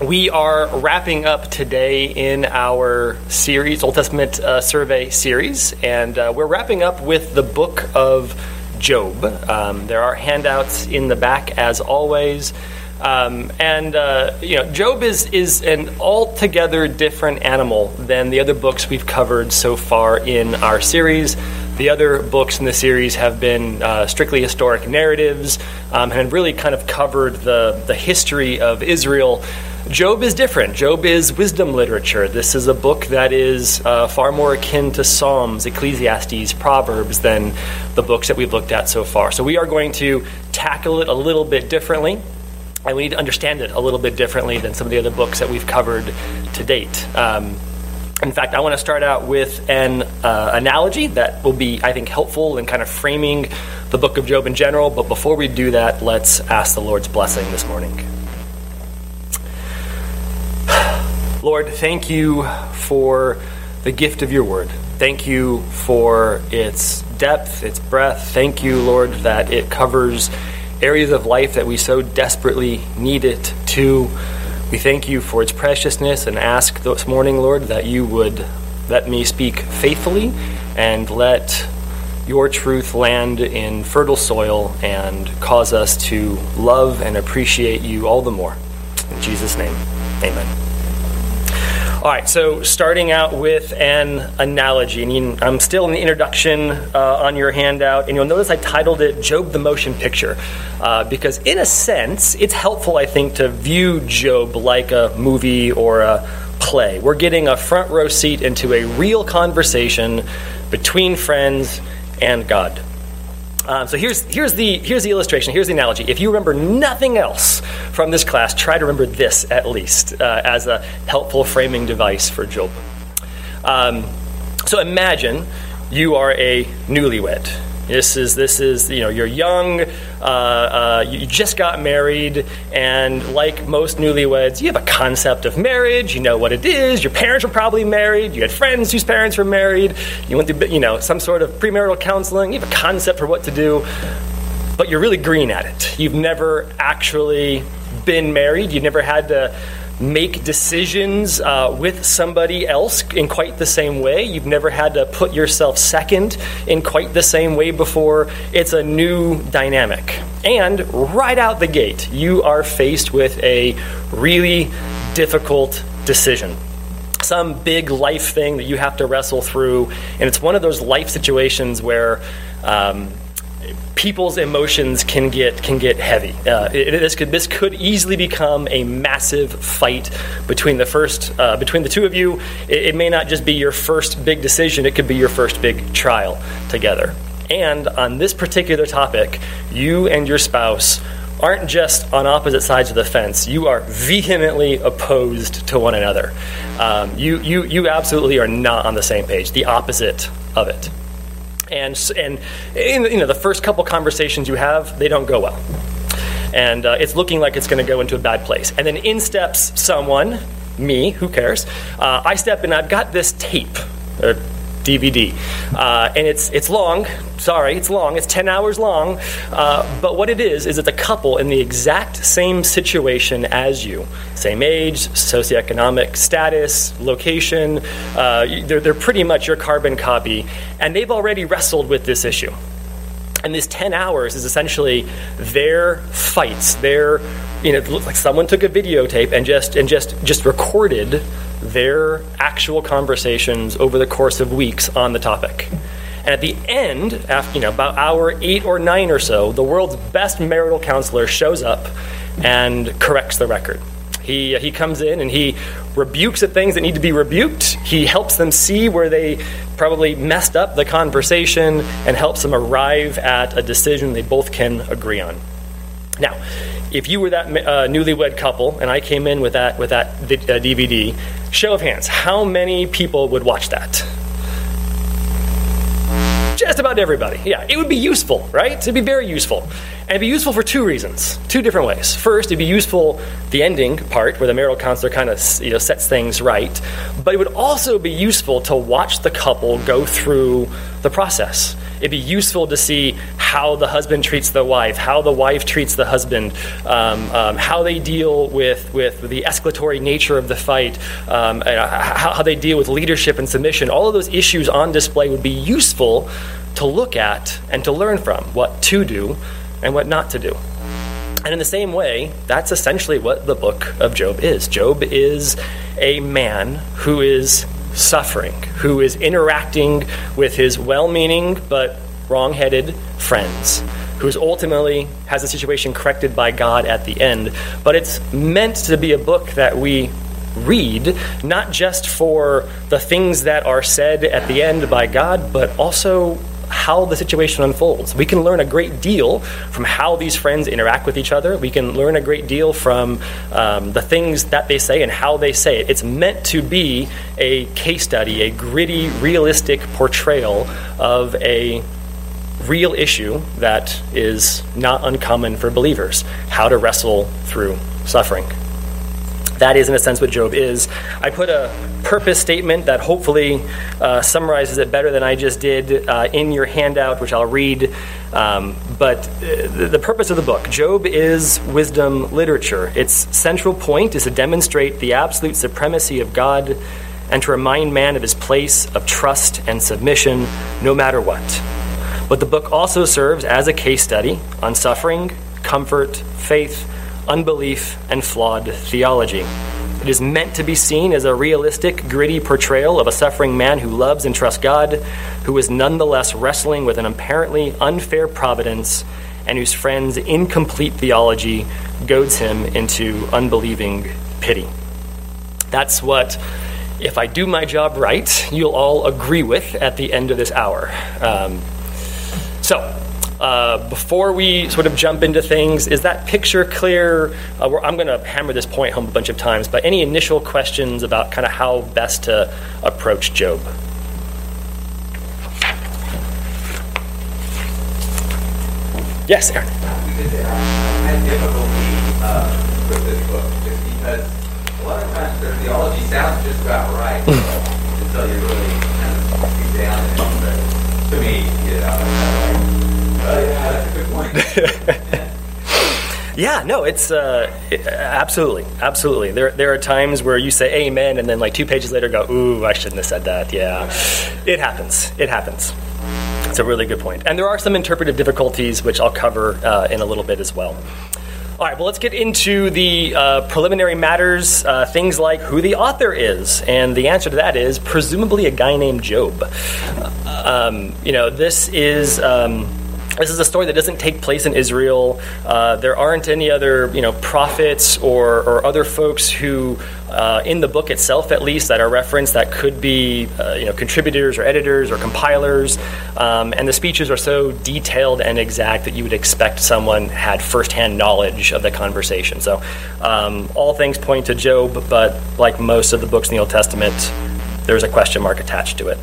We are wrapping up today in our series, Old Testament uh, survey series, and uh, we're wrapping up with the book of Job. Um, there are handouts in the back as always. Um, and uh, you know, Job is is an altogether different animal than the other books we've covered so far in our series. The other books in the series have been uh, strictly historic narratives um, and really kind of covered the the history of Israel Job is different. Job is wisdom literature. This is a book that is uh, far more akin to Psalms, Ecclesiastes, Proverbs than the books that we've looked at so far. So we are going to tackle it a little bit differently, and we need to understand it a little bit differently than some of the other books that we've covered to date. Um, in fact, I want to start out with an uh, analogy that will be, I think, helpful in kind of framing the book of Job in general. But before we do that, let's ask the Lord's blessing this morning. Lord, thank you for the gift of your word. Thank you for its depth, its breadth. Thank you, Lord, that it covers areas of life that we so desperately need it to. We thank you for its preciousness and ask this morning, Lord, that you would let me speak faithfully and let your truth land in fertile soil and cause us to love and appreciate you all the more. In Jesus' name, amen. All right, so starting out with an analogy, and I'm still in the introduction uh, on your handout, and you'll notice I titled it Job the Motion Picture, uh, because in a sense, it's helpful, I think, to view Job like a movie or a play. We're getting a front row seat into a real conversation between friends and God. Um, so here's, here's, the, here's the illustration, here's the analogy. If you remember nothing else from this class, try to remember this at least uh, as a helpful framing device for Job. Um, so imagine you are a newlywed this is this is you know you're young, uh, uh, you just got married, and like most newlyweds, you have a concept of marriage. You know what it is. Your parents were probably married. You had friends whose parents were married. You went through you know some sort of premarital counseling. You have a concept for what to do, but you're really green at it. You've never actually been married. You've never had to make decisions uh, with somebody else in quite the same way. You've never had to put yourself second in quite the same way before. It's a new dynamic. And right out the gate, you are faced with a really difficult decision some big life thing that you have to wrestle through. And it's one of those life situations where um, people's emotions can get can get heavy. Uh, it, this could this could easily become a massive fight between the first uh, between the two of you. It, it, may not just be your first big decision; it could be your first big trial together. And on this particular topic, you and your spouse aren't just on opposite sides of the fence. You are vehemently opposed to one another. Um, you, you, you absolutely are not on the same page, the opposite of it and and in, you know the first couple conversations you have, they don't go well, and uh, it's looking like it's going to go into a bad place. And then in steps someone, me, who cares? Uh, I step in. I've got this tape. Or DVD, uh, and it's it's long. Sorry, it's long. It's ten hours long. Uh, but what it is is it's a couple in the exact same situation as you, same age, socioeconomic status, location. Uh, they're they're pretty much your carbon copy, and they've already wrestled with this issue. And this 10 hours is essentially their fights, their, you know, like someone took a videotape and just, and just, just recorded their actual conversations over the course of weeks on the topic. And at the end, after, you know, about hour eight or nine or so, the world's best marital counselor shows up and corrects the record. He, he comes in and he rebukes the things that need to be rebuked. He helps them see where they probably messed up the conversation and helps them arrive at a decision they both can agree on. Now, if you were that uh, newlywed couple and I came in with that with that uh, DVD, show of hands, how many people would watch that? Just about everybody. Yeah, it would be useful, right? It'd be very useful. And it'd be useful for two reasons, two different ways. First, it'd be useful the ending part where the marital counselor kind of you know, sets things right, but it would also be useful to watch the couple go through the process it'd be useful to see how the husband treats the wife, how the wife treats the husband, um, um, how they deal with, with the escalatory nature of the fight, um, how, how they deal with leadership and submission. All of those issues on display would be useful to look at and to learn from what to do and what not to do. And in the same way, that's essentially what the book of Job is. Job is a man who is suffering, who is interacting with his well meaning but wrong headed friends, who ultimately has the situation corrected by God at the end. But it's meant to be a book that we read, not just for the things that are said at the end by God, but also how the situation unfolds. We can learn a great deal from how these friends interact with each other. We can learn a great deal from um, the things that they say and how they say it. It's meant to be a case study, a gritty, realistic portrayal of a real issue that is not uncommon for believers how to wrestle through suffering. That is, in a sense, what Job is. I put a purpose statement that hopefully uh, summarizes it better than I just did uh, in your handout, which I'll read. Um, but uh, the purpose of the book Job is wisdom literature. Its central point is to demonstrate the absolute supremacy of God and to remind man of his place of trust and submission no matter what. But the book also serves as a case study on suffering, comfort, faith, unbelief, and flawed theology. It is meant to be seen as a realistic, gritty portrayal of a suffering man who loves and trusts God, who is nonetheless wrestling with an apparently unfair providence, and whose friend's incomplete theology goads him into unbelieving pity. That's what, if I do my job right, you'll all agree with at the end of this hour. Um, so, uh, before we sort of jump into things, is that picture clear? Uh, I'm going to hammer this point home a bunch of times, but any initial questions about kind of how best to approach Job? Yes, Aaron. I had difficulty uh, with this book just because a lot of times their theology sounds just about right until you really kind of examine it. But to me, you know, yeah, no, it's uh, absolutely, absolutely. There, there are times where you say amen, and then like two pages later, go, ooh, I shouldn't have said that. Yeah, it happens. It happens. It's a really good point. And there are some interpretive difficulties, which I'll cover uh, in a little bit as well. All right, well, let's get into the uh, preliminary matters, uh, things like who the author is. And the answer to that is presumably a guy named Job. Um, you know, this is. Um, this is a story that doesn't take place in Israel. Uh, there aren't any other, you know, prophets or, or other folks who, uh, in the book itself at least, that are referenced that could be, uh, you know, contributors or editors or compilers. Um, and the speeches are so detailed and exact that you would expect someone had firsthand knowledge of the conversation. So, um, all things point to Job, but like most of the books in the Old Testament, there's a question mark attached to it.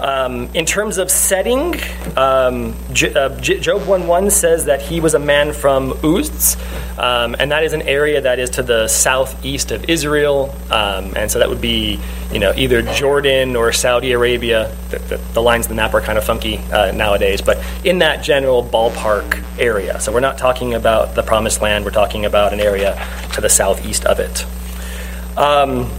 Um, in terms of setting, um, J- uh, J- Job 1 says that he was a man from Uz, um, and that is an area that is to the southeast of Israel. Um, and so that would be you know, either Jordan or Saudi Arabia. The, the, the lines of the map are kind of funky uh, nowadays, but in that general ballpark area. So we're not talking about the promised land, we're talking about an area to the southeast of it. Um,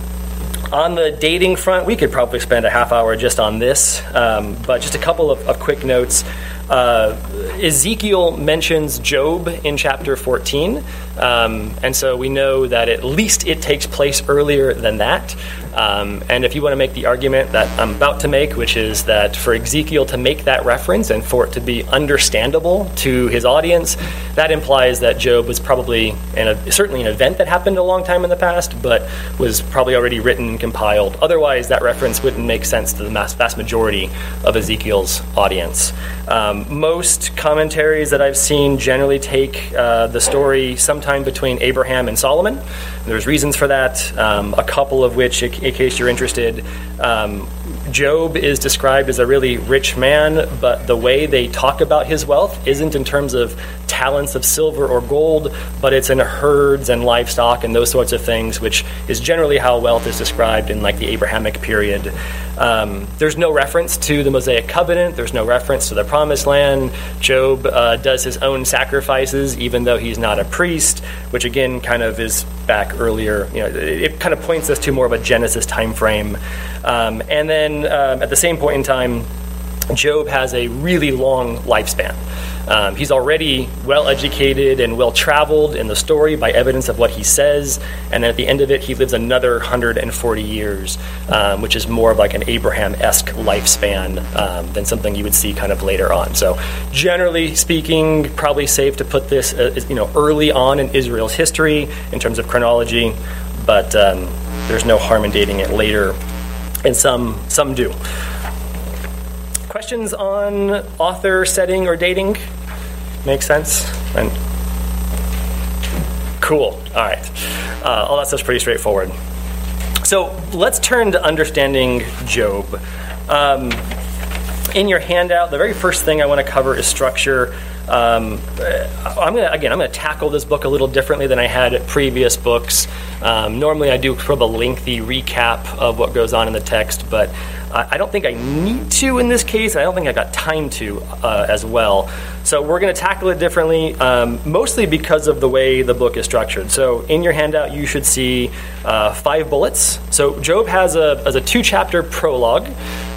on the dating front, we could probably spend a half hour just on this, um, but just a couple of, of quick notes. Uh, Ezekiel mentions Job in chapter 14, um, and so we know that at least it takes place earlier than that. Um, and if you want to make the argument that I'm about to make, which is that for Ezekiel to make that reference and for it to be understandable to his audience, that implies that Job was probably certainly an event that happened a long time in the past, but was probably already written and compiled. Otherwise, that reference wouldn't make sense to the vast majority of Ezekiel's audience. Um, most commentaries that I've seen generally take uh, the story sometime between Abraham and Solomon. There's reasons for that, um, a couple of which, in case you're interested, um, Job is described as a really rich man, but the way they talk about his wealth isn't in terms of talents of silver or gold, but it's in herds and livestock and those sorts of things, which is generally how wealth is described in like the Abrahamic period. Um, there's no reference to the Mosaic covenant. There's no reference to the promised land. Job uh, does his own sacrifices, even though he's not a priest, which again kind of is back earlier. You know, it, it kind of points us to more of a Genesis time frame. Um, and then um, at the same point in time, Job has a really long lifespan. Um, he's already well educated and well traveled in the story by evidence of what he says, and at the end of it, he lives another 140 years, um, which is more of like an Abraham esque lifespan um, than something you would see kind of later on. So, generally speaking, probably safe to put this uh, you know early on in Israel's history in terms of chronology, but um, there's no harm in dating it later, and some some do questions on author, setting, or dating? Make sense? And cool. All right. Uh, all that stuff's pretty straightforward. So let's turn to understanding Job. Um, in your handout, the very first thing I want to cover is structure. Um, I'm gonna again. I'm gonna tackle this book a little differently than I had previous books. Um, normally, I do sort of a lengthy recap of what goes on in the text, but I don't think I need to in this case. I don't think I got time to uh, as well. So we're to tackle it differently, um, mostly because of the way the book is structured. So in your handout, you should see uh, five bullets. So Job has a, has a two chapter prologue.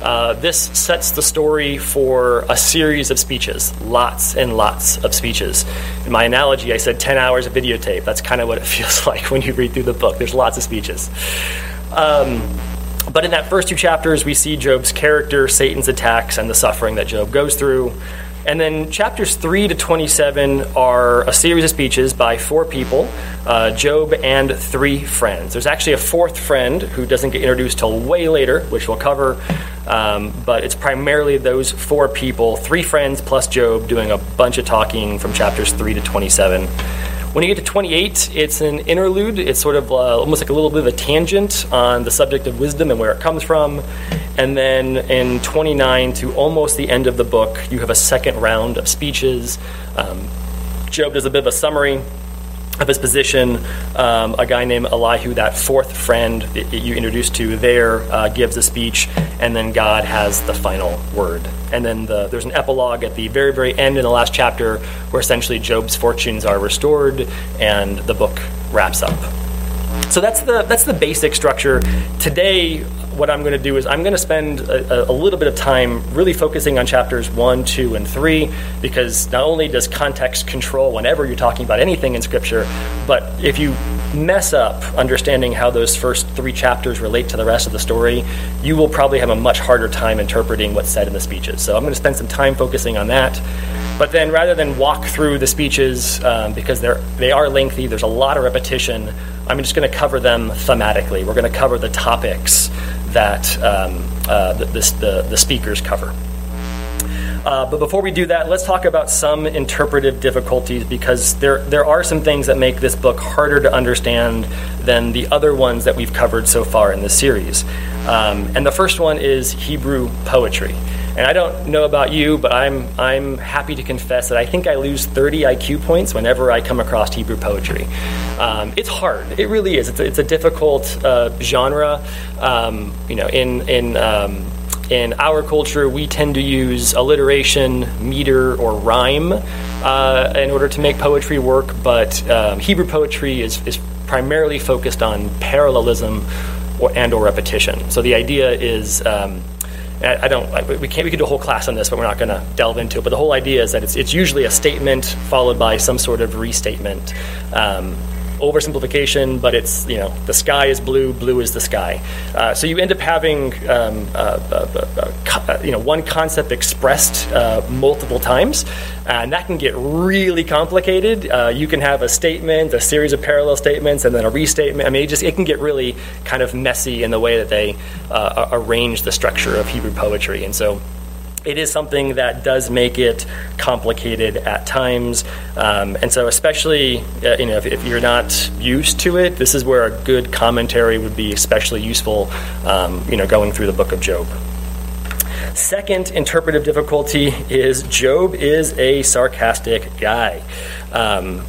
Uh, this sets the story for a series of speeches, lots and lots of speeches. In my analogy, I said 10 hours of videotape. That's kind of what it feels like when you read through the book. There's lots of speeches. Um, but in that first two chapters, we see Job's character, Satan's attacks, and the suffering that Job goes through. And then chapters 3 to 27 are a series of speeches by four people uh, Job and three friends. There's actually a fourth friend who doesn't get introduced till way later, which we'll cover. Um, but it's primarily those four people, three friends plus Job, doing a bunch of talking from chapters 3 to 27. When you get to 28, it's an interlude. It's sort of uh, almost like a little bit of a tangent on the subject of wisdom and where it comes from. And then in 29 to almost the end of the book, you have a second round of speeches. Um, Job does a bit of a summary of his position. Um, a guy named Elihu, that fourth friend that you introduced to there, uh, gives a speech, and then God has the final word. And then the, there's an epilogue at the very, very end in the last chapter where essentially Job's fortunes are restored and the book wraps up. So that's the that's the basic structure. Today, what I'm going to do is I'm going to spend a, a, little bit of time really focusing on chapters one, two, and three, because not only does context control whenever you're talking about anything in Scripture, but if you mess up understanding how those first three chapters relate to the rest of the story, you will probably have a much harder time interpreting what's said in the speeches. So I'm going to spend some time focusing on that. But then rather than walk through the speeches, um, because they're, they are lengthy, there's a lot of repetition, I'm just going to cover them thematically. We're going to cover the topics that um, uh, the, the, the, speakers cover. Uh, but before we do that, let's talk about some interpretive difficulties because there, there are some things that make this book harder to understand than the other ones that we've covered so far in this series. Um, and the first one is Hebrew poetry. And I don't know about you, but I'm, I'm happy to confess that I think I lose 30 IQ points whenever I come across Hebrew poetry. Um, it's hard. It really is. It's a, it's a difficult uh, genre. Um, you know, in, in, um, in our culture, we tend to use alliteration, meter, or rhyme uh, in order to make poetry work, but um, Hebrew poetry is, is primarily focused on parallelism or, and or repetition. So the idea is I don't. We can't. We could do a whole class on this, but we're not going to delve into it. But the whole idea is that it's it's usually a statement followed by some sort of restatement. Um, oversimplification, but it's you know the sky is blue, blue is the sky. Uh, so you end up having um, uh, uh, uh you know one concept expressed uh, multiple times, and that can get really complicated. Uh, you can have a statement, a series of parallel statements, and then a restatement. I mean, it just it can get really kind of messy in the way that they arrange the structure of Hebrew poetry, and so it is something that does make it complicated at times. Um, and so, especially uh, you know, if, if, you're not used to it, this is where a good commentary would be especially useful. Um, you know, going through the book of Job. Second interpretive difficulty is Job is a sarcastic guy. Um,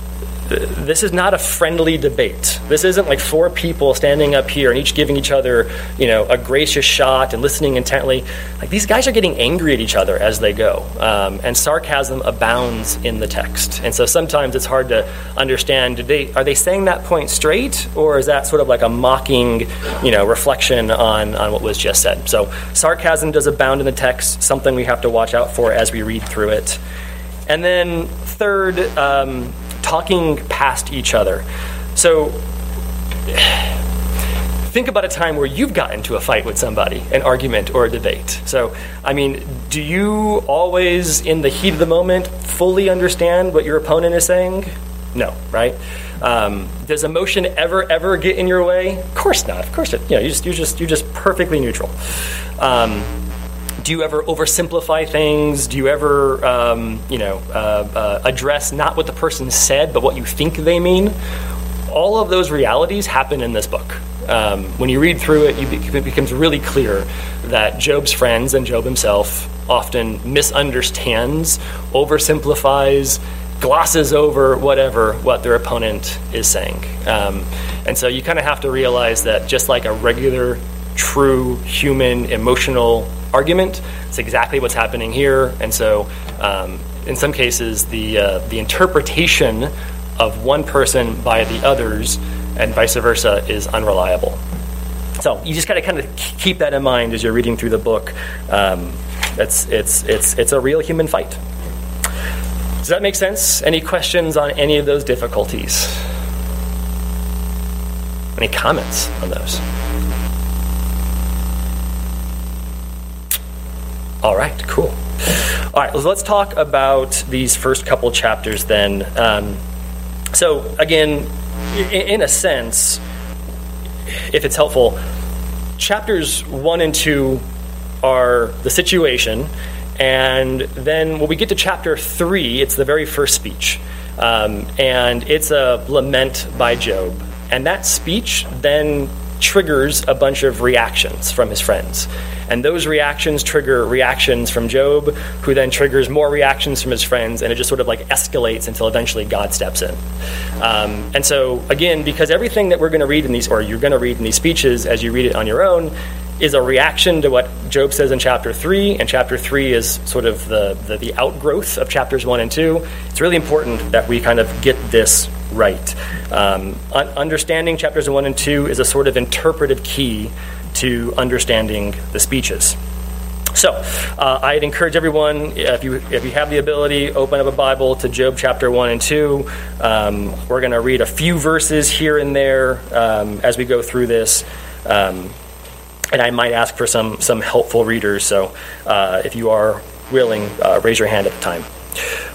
this is not a friendly debate. This isn't like four people standing up here and each giving each other, you know, a gracious shot and listening intently. Like these guys are getting angry at each other as they go, um, and sarcasm abounds in the text. And so sometimes it's hard to understand. They are they saying that point straight, or is that sort of like a mocking, you know, reflection on on what was just said? So sarcasm does abound in the text. Something we have to watch out for as we read through it. And then third. Um, talking past each other. So think about a time where you've gotten into a fight with somebody, an argument or a debate. So, I mean, do you always, in the heat of the moment, fully understand what your opponent is saying? No, right? Um, does emotion ever, ever get in your way? Of course not. Of course, it, you know, you just, you just, you're just perfectly neutral. Um, do you ever oversimplify things? Do you ever, um, you know, uh, uh, address not what the person said, but what you think they mean? All of those realities happen in this book. Um, when you read through it, be- it becomes really clear that Job's friends and Job himself often misunderstands, oversimplifies, glosses over whatever what their opponent is saying. Um, and so you kind of have to realize that just like a regular, true human emotional argument. It's exactly what's happening here, and so um, in some cases, the uh, the interpretation of one person by the others, and vice versa, is unreliable. So you just got to kind of keep that in mind as you're reading through the book. Um, it's it's it's it's a real human fight. Does that make sense? Any questions on any of those difficulties? Any comments on those? All right, cool. All right, let's talk about these first couple chapters then. Um, so, again, in a sense, if it's helpful, chapters one and two are the situation, and then when we get to chapter three, it's the very first speech. Um, and it's a lament by Job. And that speech then triggers a bunch of reactions from his friends. And those reactions trigger reactions from Job, who then triggers more reactions from his friends, and it just sort of like escalates until eventually God steps in. Um, and so, again, because everything that we're going to read in these, or you're going to read in these speeches as you read it on your own, is a reaction to what Job says in chapter 3, and chapter 3 is sort of the, the, the outgrowth of chapters 1 and 2. It's really important that we kind of get this right. Um, understanding chapters 1 and 2 is a sort of interpretive key to understanding the speeches. So, uh, I'd encourage everyone, if you, if you have the ability, open up a Bible to Job chapter 1 and 2. Um, we're going to read a few verses here and there um, as we go through this. Um, and I might ask for some, some helpful readers, so uh, if you are willing, uh, raise your hand at the time.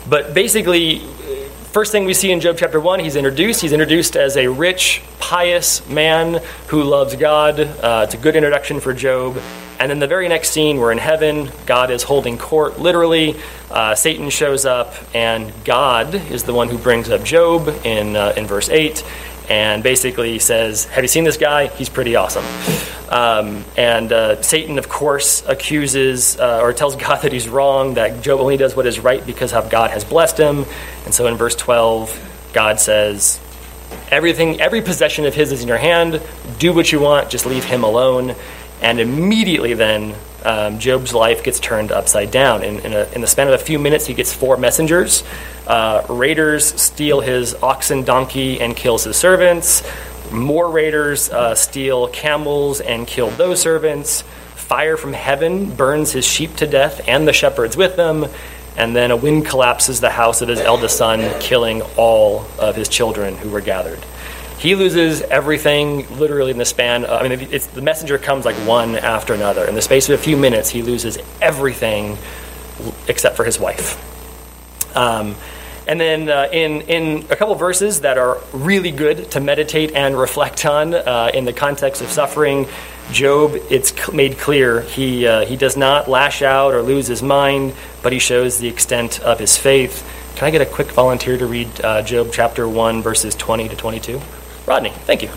But basically, First thing we see in Job chapter 1, he's introduced. He's introduced as a rich, pious man who loves God. Uh, it's a good introduction for Job. And then the very next scene, we're in heaven. God is holding court, literally. Uh, Satan shows up, and God is the one who brings up Job in, uh, in verse 8 and basically says, Have you seen this guy? He's pretty awesome. Um, and uh, Satan, of course, accuses uh, or tells God that he's wrong, that Job only does what is right because of God has blessed him. And so in verse 12, God says, Everything, every possession of his is in your hand. Do what you want, just leave him alone. And immediately then, um, Job's life gets turned upside down. In, in, a, in, the span of a few minutes, he gets four messengers. Uh, raiders steal his oxen, donkey, and kills his servants. More raiders uh, steal camels and kill those servants. Fire from heaven burns his sheep to death and the shepherds with them. And then a wind collapses the house of his eldest son, killing all of his children who were gathered. He loses everything literally in the span. Of, I mean, it's, the messenger comes like one after another. In the space of a few minutes, he loses everything except for his wife. Um, and then uh, in, in a couple verses that are really good to meditate and reflect on uh, in the context of suffering, Job, it's made clear he, uh, he does not lash out or lose his mind, but he shows the extent of his faith. Can I get a quick volunteer to read uh, Job chapter 1, verses 20 to 22? Rodney, thank you.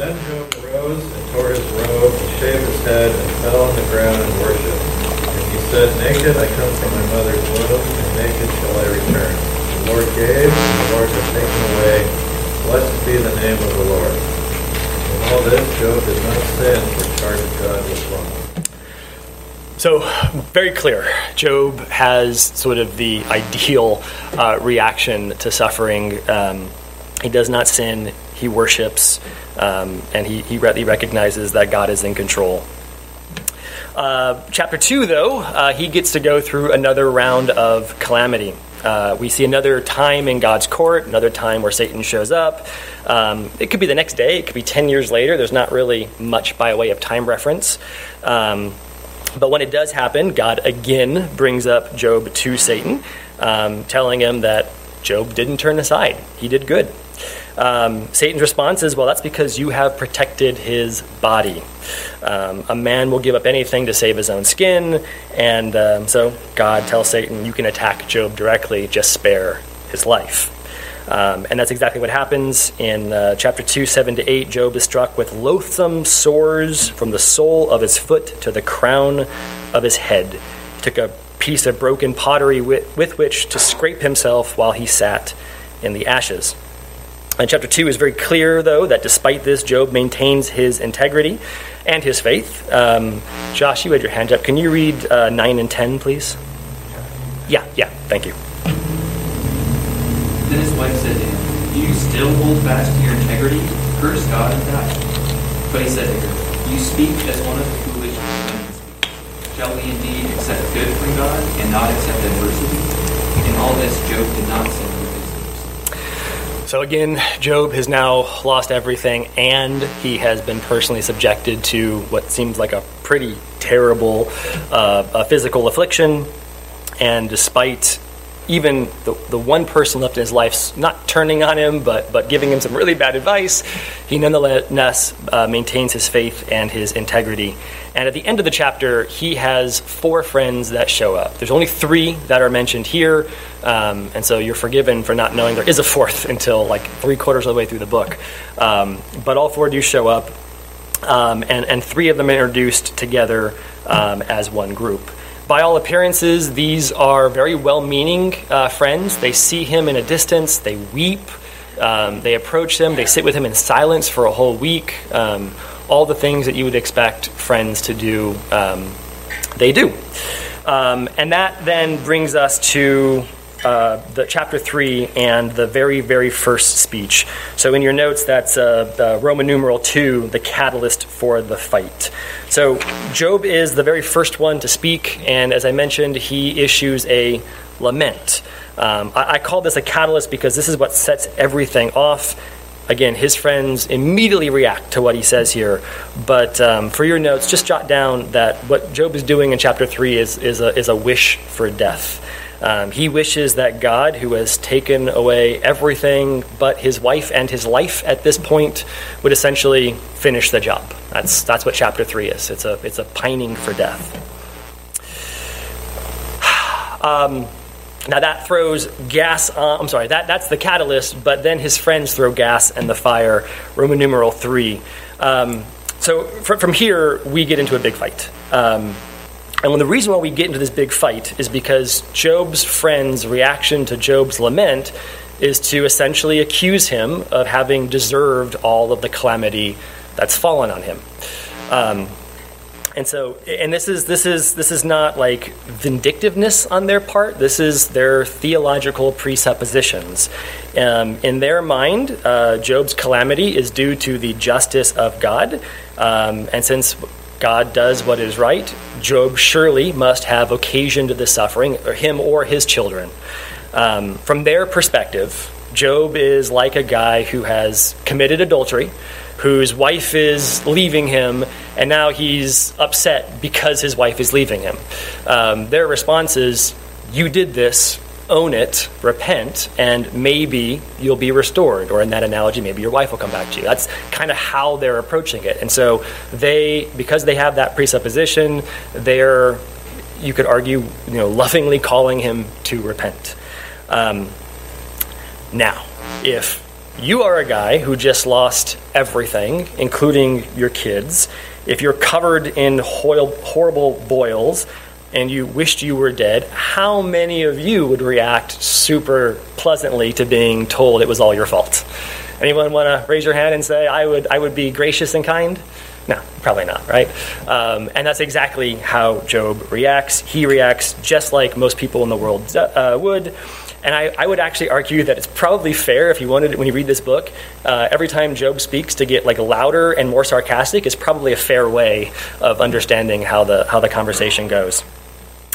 Then Job arose and tore his robe and shaved his head and fell on the ground and worshipped. And he said, Naked I come from my mother's womb, and naked shall I return. The Lord gave, and the Lord has taken away. Blessed be the name of the Lord. In all this, Job did not sin, for charge of God was wrong. So, very clear. Job has sort of the ideal uh, reaction to suffering. Um, he does not sin, he worships, um, and he, he, re- he, recognizes that God is in control. Uh, chapter 2, though, uh, he gets to go through another round of calamity. Uh, we see another time in God's court, another time where Satan shows up. Um, it could be the next day, it could be 10 years later. There's not really much by way of time reference. Um, but when it does happen, God again brings up Job to Satan, um, telling him that Job didn't turn aside. He did good. Um, Satan's response is, Well, that's because you have protected his body. Um, a man will give up anything to save his own skin. And um, so God tells Satan, You can attack Job directly, just spare his life. Um, and that's exactly what happens in uh, chapter 2, 7 to 8. Job is struck with loathsome sores from the sole of his foot to the crown of his head. He took a piece of broken pottery with, with which to scrape himself while he sat in the ashes. And chapter 2 is very clear, though, that despite this, Job maintains his integrity and his faith. Um, Josh, you had your hand up. Can you read uh, 9 and 10, please? Yeah, yeah, thank you. Then his wife said to him, Do you still hold fast to your integrity? Curse God and die. But he said to her, You speak as one of the foolish women. Shall we indeed accept good from God and not accept adversity? In all this, Job did not sin with his. So again, Job has now lost everything, and he has been personally subjected to what seems like a pretty terrible uh, physical affliction. And despite even the, the one person left in his life not turning on him, but, but giving him some really bad advice, he nonetheless uh, maintains his faith and his integrity. And at the end of the chapter, he has four friends that show up. There's only three that are mentioned here, um, and so you're forgiven for not knowing there is a fourth until like three quarters of the way through the book. Um, but all four do show up, um, and, and three of them are introduced together um, as one group by all appearances, these are very well meaning uh, friends. They see him in a distance, they weep, um, they approach him, they sit with him in silence for a whole week. Um, all the things that you would expect friends to do, um, they do. Um, and that then brings us to uh, the chapter 3 and the very, very first speech. So in your notes, that's uh, Roman numeral 2, the catalyst for the fight. So Job is the very first one to speak, and as I mentioned, he issues a lament. Um, I, I call this a catalyst because this is what sets everything off again, his friends immediately react to what he says here. But um, for your notes, just jot down that what Job is doing in chapter 3 is, is, a, is a wish for death. Um, he wishes that God, who has taken away everything but his wife and his life at this point, would essentially finish the job. That's, that's what chapter 3 is. It's a, it's a pining for death. Um, now that throws gas on, I'm sorry, that, that's the catalyst, but then his friends throw gas and the fire. Roman numeral 3. Um, so fr- from here, we get into a big fight. Um, and the reason why we get into this big fight is because Job's friend's reaction to Job's lament is to essentially accuse him of having deserved all of the calamity that's fallen on him. Um, and so, and this is this is this is not like vindictiveness on their part. This is their theological presuppositions. Um, in their mind, uh, Job's calamity is due to the justice of God, um, and since God does what is right, Job surely must have occasioned the suffering, or him or his children. Um, from their perspective, Job is like a guy who has committed adultery, whose wife is leaving him, and now he's upset because his wife is leaving him. Um, their response is, You did this, own it, repent, and maybe you'll be restored. Or in that analogy, maybe your wife will come back to you. That's kind of how they're approaching it. And so they, because they have that presupposition, they're, you could argue, you know, lovingly calling him to repent. Um, now, if you are a guy who just lost everything, including your kids, if you're covered in horrible boils, and you wished you were dead, how many of you would react super pleasantly to being told it was all your fault? Anyone want to raise your hand and say, I would, I would be gracious and kind? No, probably not, right? Um, and that's exactly how Job reacts. He reacts just like most people in the world uh, would. And I, I, would actually argue that it's probably fair if you wanted, when you read this book, uh, every time Job speaks to get like louder and more sarcastic is probably a fair way of understanding how the how the conversation goes.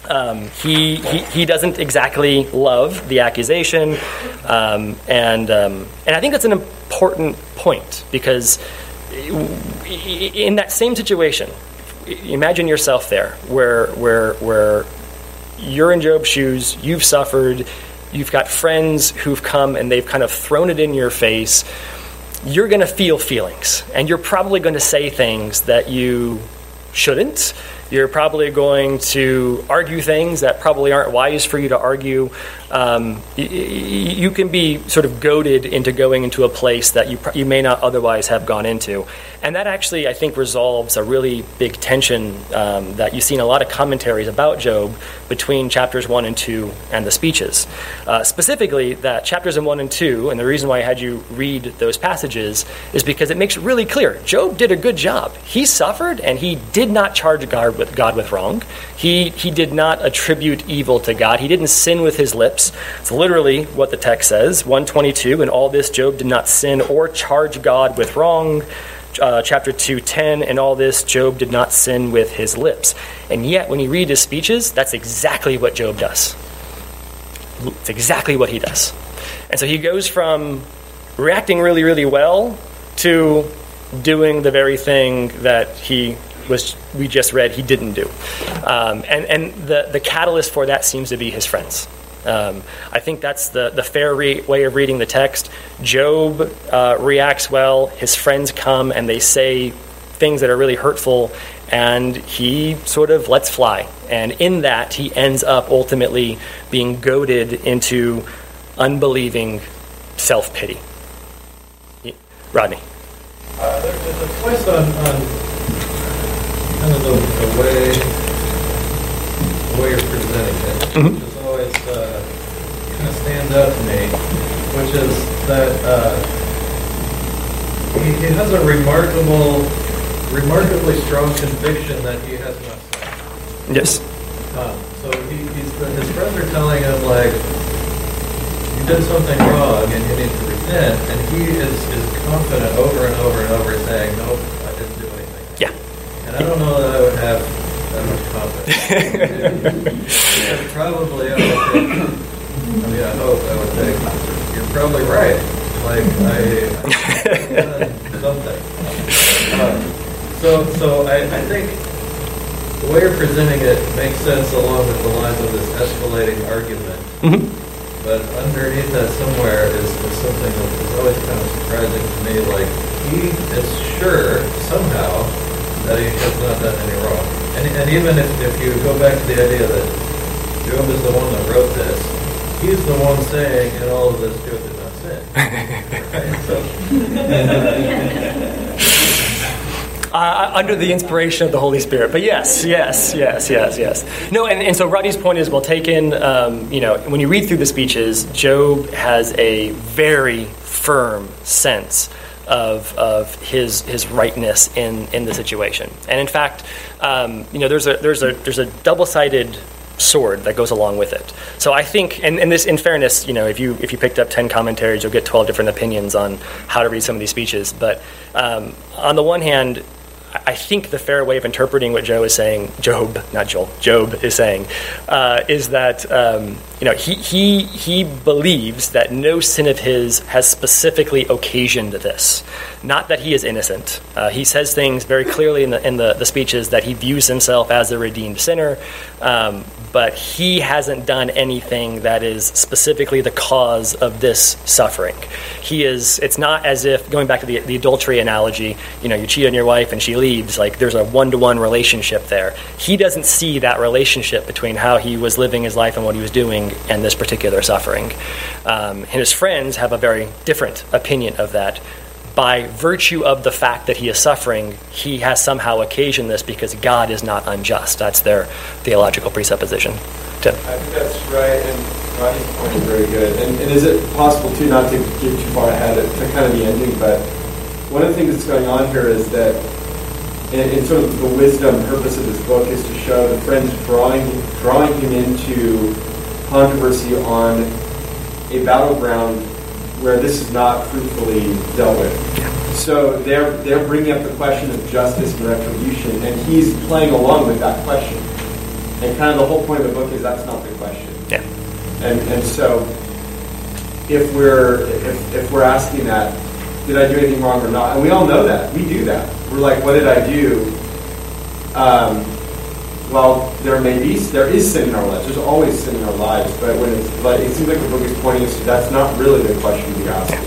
Um, he, he, he doesn't exactly love the accusation, um, and um, and I think that's an important point because in that same situation, imagine yourself there, where where where you're in Job's shoes, you've suffered, you've got friends who've come and they've kind of thrown it in your face. You're going to feel feelings, and you're probably going to say things that you shouldn't you're probably going to argue things that probably aren't wise for you to argue. Um, you, you, can be sort of goaded into going into a place that you, you may not otherwise have gone into. And that actually, I think, resolves a really big tension um, that you see in a lot of commentaries about Job between chapters 1 and 2 and the speeches. Uh, specifically, that chapters in 1 and 2, and the reason why I had you read those passages is because it makes it really clear Job did a good job. He suffered and he did not charge God with God with wrong. He he did not attribute evil to God. He didn't sin with his lips. It's literally what the text says. 122, and all this Job did not sin or charge God with wrong. Uh, chapter 210 and all this job did not sin with his lips and yet when you read his speeches that's exactly what job does it's exactly what he does and so he goes from reacting really really well to doing the very thing that he was we just read he didn't do. Um, and and the, the catalyst for that seems to be his friends. Um, I think that's the, the fair re- way of reading the text. Job uh, reacts well, his friends come and they say things that are really hurtful, and he sort of lets fly. And in that, he ends up ultimately being goaded into unbelieving self pity. Rodney. Uh, there's a twist on, on kind of the, the way the way you're presenting it, mm-hmm. which is always uh, kind of stands out to me, which is that uh, he, he, has a remarkable, remarkably strong conviction that he has not sinned. Yes. Um, so he, he's his friends are telling him like you did something wrong and you need to repent, and he is, is confident over and over and over saying, nope, I don't know that I would have that much confidence. probably I would think, I mean, I hope I would think, you're probably right. Like, I, I something. Uh, so, so I, I think the way you're presenting it makes sense along with the lines of this escalating argument. Mm-hmm. But underneath that somewhere is, is something that is always kind of surprising to me. Like, he is sure somehow that he has not done any wrong. And, and even if, if you go back to the idea that Job is the one that wrote this, he's the one saying in all of this, Job did not sin. uh, under the inspiration of the Holy Spirit. But yes, yes, yes, yes, yes. No, and, and so Rodney's point is well taken. Um, you know, when you read through the speeches, Job has a very firm sense of, of his his rightness in, in the situation. And in fact, um, you know, there's a there's a there's a double sided sword that goes along with it. So I think, and, and, this, in fairness, you know, if you if you picked up ten commentaries, you'll get twelve different opinions on how to read some of these speeches. But um, on the one hand, I think the fair way of interpreting what Joe is saying, Job, not Joel, Job is saying, uh, is that um, you know he he he believes that no sin of his has specifically occasioned this. Not that he is innocent. Uh, he says things very clearly in the in the, the speeches that he views himself as a redeemed sinner, um, but he hasn't done anything that is specifically the cause of this suffering. He is. It's not as if going back to the, the adultery analogy. You know, you cheat on your wife and she leaves. Like there's a one to one relationship there. He doesn't see that relationship between how he was living his life and what he was doing and this particular suffering. Um, and his friends have a very different opinion of that. by virtue of the fact that he is suffering, he has somehow occasioned this because God is not unjust. That's their theological presupposition. Tim. I think that's right, and Ronnie's point is very good. And, and is it possible, too, not to get too far ahead of, to kind of the ending, but one of the things that's going on here is that in, in sort of the wisdom purpose of this book is to show the friends drawing, drawing him into controversy on a battleground where this is not fruitfully dealt with. So they're, they're bringing up the question of justice and retribution, and he's playing along with that question. And kind of the whole point of the book is that's not the question. Yeah. And, and so if we're, if, if we're asking that, did I do anything wrong or not? And we all know that. We do that. We're like, what did I do? Um, well, there may be, there is sin in our lives. There's always sin in our lives. But when it's like, it seems like the book is pointing us to that's not really the question to be asking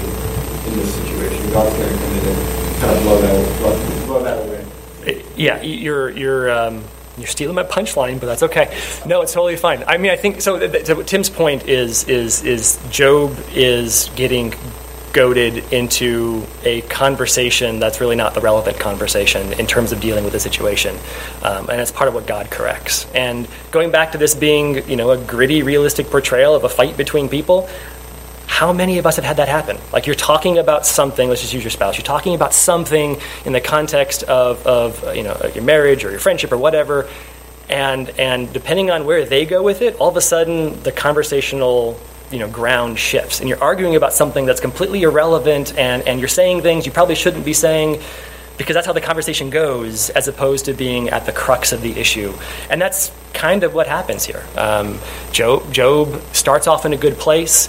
in this situation. God's going to come in and kind of blow that, blow, blow that away. Yeah, you're you're um, you're stealing my punchline, but that's okay. No, it's totally fine. I mean, I think so. th- th- Tim's point is is is Job is getting goaded into a conversation that's really not the relevant conversation in terms of dealing with the situation, um, and it's part of what God corrects. And going back to this being, you know, a gritty, realistic portrayal of a fight between people. How many of us have had that happen? Like you're talking about something. Let's just use your spouse. You're talking about something in the context of, of you know your marriage or your friendship or whatever, and and depending on where they go with it, all of a sudden the conversational you know ground shifts, and you're arguing about something that's completely irrelevant, and and you're saying things you probably shouldn't be saying because that's how the conversation goes, as opposed to being at the crux of the issue. And that's kind of what happens here. Um, Job, Job starts off in a good place.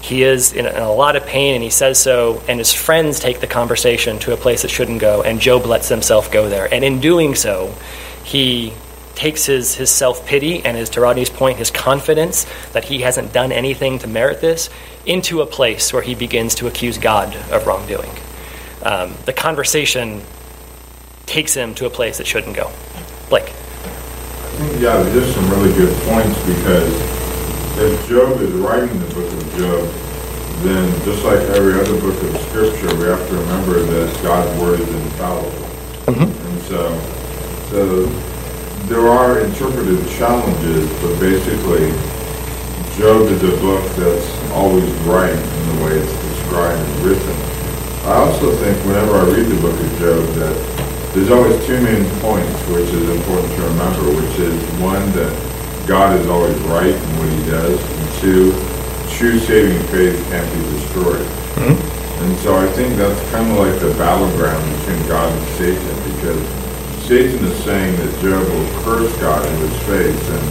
He is in a, in a lot of pain, and he says so. And his friends take the conversation to a place it shouldn't go, and Job lets himself go there. And in doing so, he takes his, his self pity and his, to Rodney's point, his confidence that he hasn't done anything to merit this into a place where he begins to accuse God of wrongdoing. Um, the conversation takes him to a place it shouldn't go. Blake. I think, yeah, there's some really good points because if Job is writing the book of Job, then just like every other book of Scripture, we have to remember that God's word is infallible. And so, so there are interpretive challenges, but basically, Job is a book that's always right in the way it's described and written. I also think whenever I read the book of Job that there's always two main points which is important to remember, which is one that God is always right in what he does, and two, true saving faith can't be destroyed. Hmm? And so I think that's kind of like the battleground between God and Satan, because Satan is saying that Job will curse God in his face, and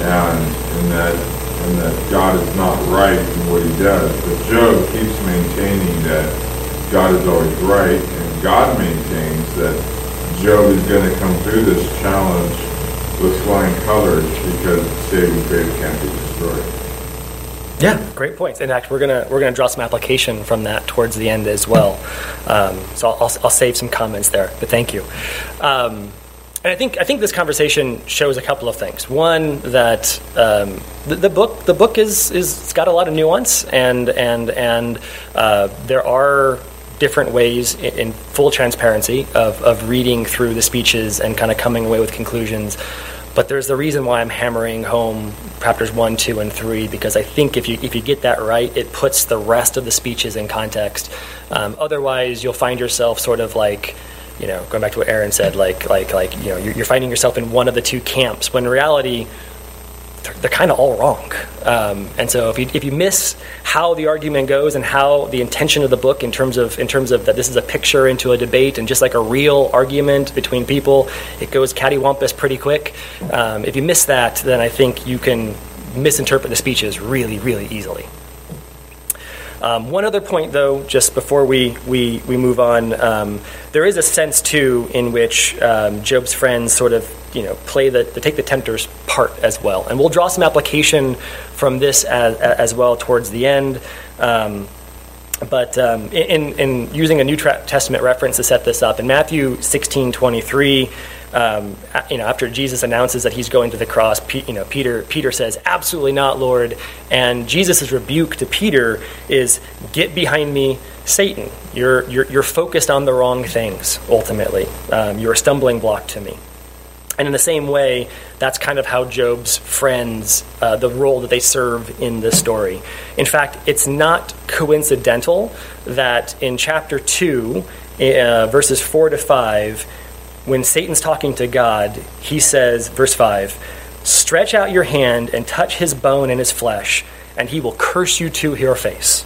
and and that and that God is not right in what he does. But Job keeps maintaining that God is always right, and God maintains that Job is going to come through this challenge with flying colors because saving faith can't be destroyed. Yeah, great points. In fact, we're gonna we're gonna draw some application from that towards the end as well. Um, so I'll, I'll, I'll save some comments there, but thank you. Um, and I think I think this conversation shows a couple of things. One that um, the, the book the book is is it's got a lot of nuance and and and uh, there are different ways in, in full transparency of, of reading through the speeches and kind of coming away with conclusions. But there's the reason why I'm hammering home chapters one, two, and three because I think if you if you get that right, it puts the rest of the speeches in context. Um, otherwise, you'll find yourself sort of like, you know, going back to what Aaron said, like like like you know, you're, you're finding yourself in one of the two camps when in reality they're, they're kind of all wrong. Um, and so if you if you miss how the argument goes and how the intention of the book in terms of in terms of that this is a picture into a debate and just like a real argument between people, it goes cattywampus pretty quick. Um, if you miss that, then I think you can misinterpret the speeches really really easily. Um, one other point, though, just before we, we, we move on, um, there is a sense too in which um, Job's friends sort of you know play the, they take the tempter's part as well, and we'll draw some application from this as, as well towards the end. Um, but um, in, in using a New Testament reference to set this up, in Matthew 16 23, um, you know, after Jesus announces that he's going to the cross, Pe- you know, Peter, Peter says, "Absolutely not, Lord." And Jesus' rebuke to Peter is, "Get behind me, Satan. You're you're, you're focused on the wrong things. Ultimately, um, you're a stumbling block to me." And in the same way, that's kind of how Job's friends, uh, the role that they serve in this story. In fact, it's not coincidental that in chapter 2, uh, verses 4 to 5, when Satan's talking to God, he says, verse 5, Stretch out your hand and touch his bone and his flesh, and he will curse you to your face.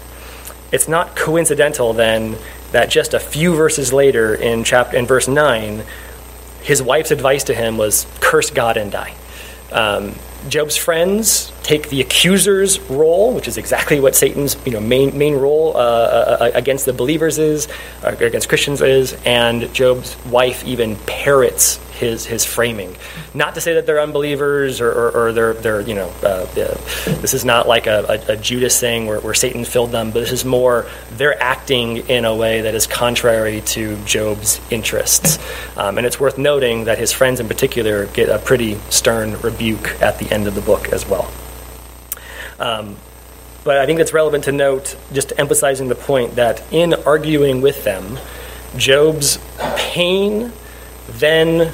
It's not coincidental then that just a few verses later in chapter in verse 9 his wife's advice to him was curse God and die. Um, Job's friends take the accuser's role, which is exactly what Satan's you know main main role uh, uh, against the believers is, uh, against Christians is, and Job's wife even parrots his his framing. Not to say that they're unbelievers or, or, or they're they're you know uh, this is not like a, a, a Judas thing where, where Satan filled them, but this is more they're acting in a way that is contrary to Job's interests. Um, and it's worth noting that his friends in particular get a pretty stern rebuke at the end of the book as well. Um, but I think it's relevant to note, just emphasizing the point that in arguing with them, Job's pain then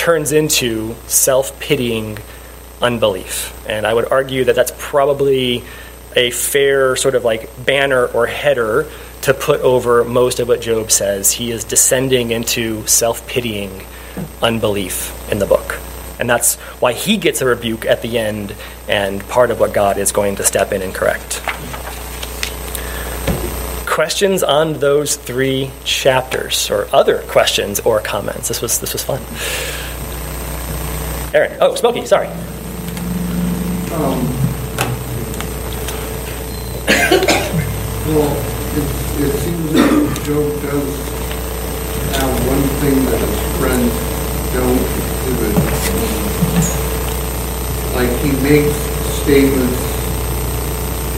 turns into self pitying unbelief. And I would argue that that's probably a fair sort of like banner or header to put over most of what Job says. He is descending into self pitying unbelief in the book. And that's why he gets a rebuke at the end, and part of what God is going to step in and correct. Questions on those three chapters, or other questions or comments? This was this was fun. Aaron, oh, Smokey, sorry. Um, well, it, it seems that Job does have one thing that his friends don't exhibit. Like he makes statements,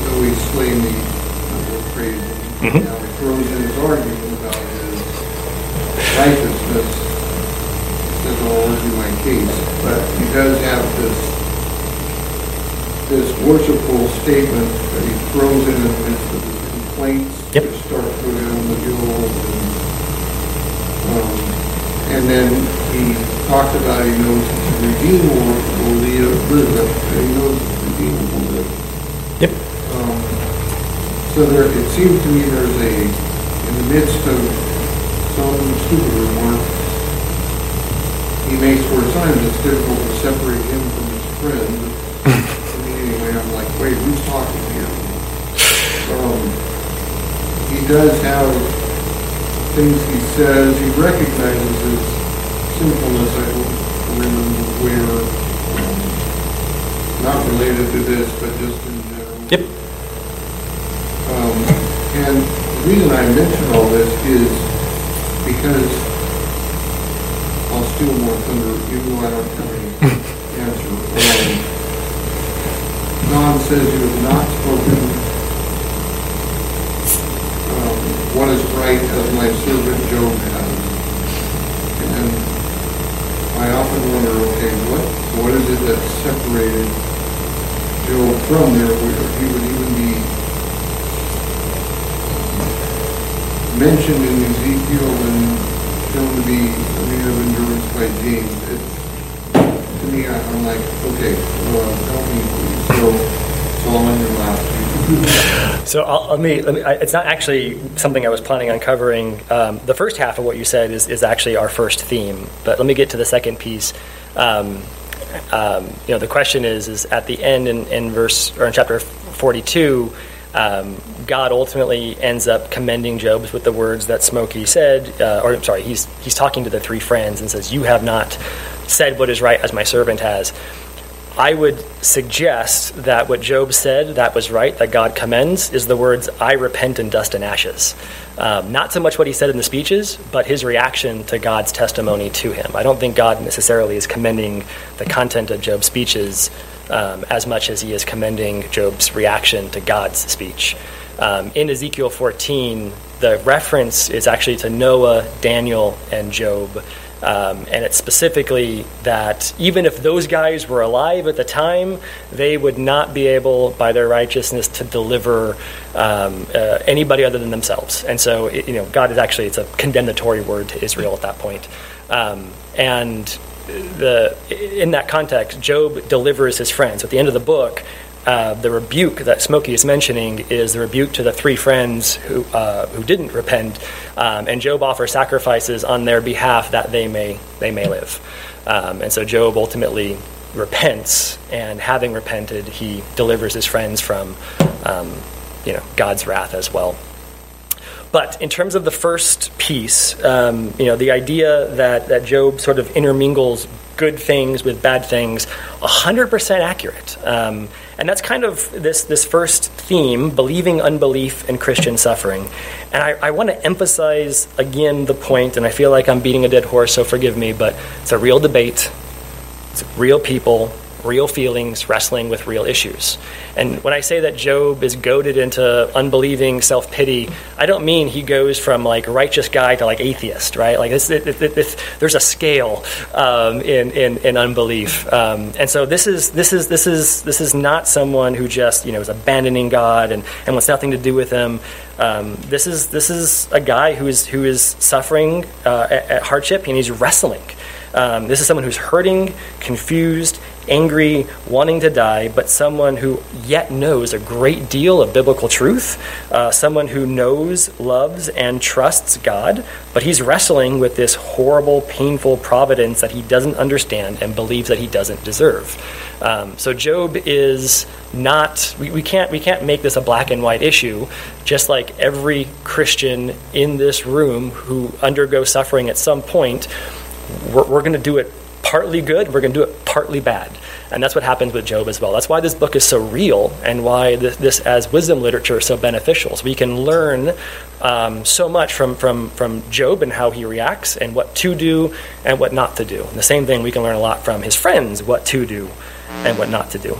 though he's slain me, I will praise him. Mhm. Now he throws in his argument about his righteousness, says, I'll argue my case. But he does have this this worshipful statement that he throws in the midst of his complaints. Yep. Which start on the guild and, um, and then he talks about he knows he's will lead Elizabeth, and he knows he's redeemable live. Yep. Um, so there, it seems to me there's a, in the midst of some stupid remark, he makes for a time it's difficult to separate him from his friend. Anyway, I'm like, wait, who's talking here? Um, he does have things he says, he recognizes his sinfulness, I remember where, um, not related to this, but just in general. Yep. Um, and the reason I mention all this is because I'll steal more thunder, even though I don't have any answer. Um, Don says you have not spoken um, what is right as my servant Job has. And I often wonder, okay, what what is it that separated Job from there where he would even be mentioned in Ezekiel and shown to be a man of endurance by James. Me, I, I'm like, okay, me. So, so I'm on your last. So I'll, let me. Let me I, it's not actually something I was planning on covering. Um, the first half of what you said is, is actually our first theme, but let me get to the second piece. Um, um, you know, the question is, is at the end in, in verse or in chapter forty-two. Um, God ultimately ends up commending Job with the words that Smokey said, uh, or I'm sorry, he's he's talking to the three friends and says, "You have not said what is right as my servant has." I would suggest that what Job said that was right, that God commends, is the words, I repent in dust and ashes. Um, not so much what he said in the speeches, but his reaction to God's testimony to him. I don't think God necessarily is commending the content of Job's speeches um, as much as he is commending Job's reaction to God's speech. Um, in Ezekiel 14, the reference is actually to Noah, Daniel, and Job Um, and it's specifically that even if those guys were alive at the time, they would not be able, by their righteousness, to deliver um, uh, anybody other than themselves. And so, it, you know, God is actually it's a condemnatory word to Israel at that point. Um, and the in that context, Job delivers his friends. At the end of the book, uh, the rebuke that Smokey is mentioning is the rebuke to the three friends who uh, who didn't repent, um, and Job offers sacrifices on their behalf that they may they may live, um, and so Job ultimately repents, and having repented, he delivers his friends from um, you know God's wrath as well. But in terms of the first piece, um, you know, the idea that, that Job sort of intermingles good things with bad things, 100% accurate. Um, and that's kind of this, this first theme believing unbelief and Christian suffering. And I, I want to emphasize again the point, and I feel like I'm beating a dead horse, so forgive me, but it's a real debate, it's real people, real feelings, wrestling with real issues. And when I say that Job is goaded into unbelieving self pity, I don't mean he goes from like righteous guy to like atheist, right? Like this, it, it, it, there's a scale um, in, in, in unbelief, um, and so this is this is this is this is not someone who just you know is abandoning God and, and wants nothing to do with Him. Um, this is this is a guy who is who is suffering uh, at, at hardship and he's wrestling. Um, this is someone who's hurting, confused, angry, wanting to die, but someone who yet knows a great deal of biblical truth, uh, someone who knows, loves, and trusts God, but he's wrestling with this horrible, painful providence that he doesn't understand and believes that he doesn't deserve. Um, so Job is not. We, we can't we can't make this a black and white issue. Just like every Christian in this room who undergoes suffering at some point, we're, we're going to do it partly good, we're going to do it partly bad. And that's what happens with Job as well. That's why this book is so real and why this, this as wisdom literature, is so beneficial. So we can learn um, so much from, from, from Job and how he reacts and what to do and what not to do. And the same thing, we can learn a lot from his friends, what to do and what not to do.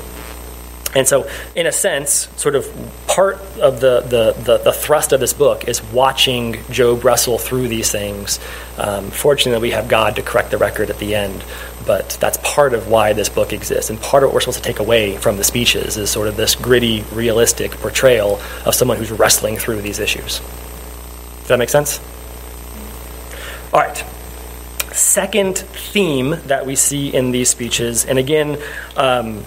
And so, in a sense, sort of part of the, the, the, the, thrust of this book is watching Job wrestle through these things. Um, fortunately, we have God to correct the record at the end, but that's part of why this book exists. And part of what we're supposed to take away from the speeches is sort of this gritty, realistic portrayal of someone who's wrestling through these issues. Does that make sense? All right second theme that we see in these speeches, and again, um,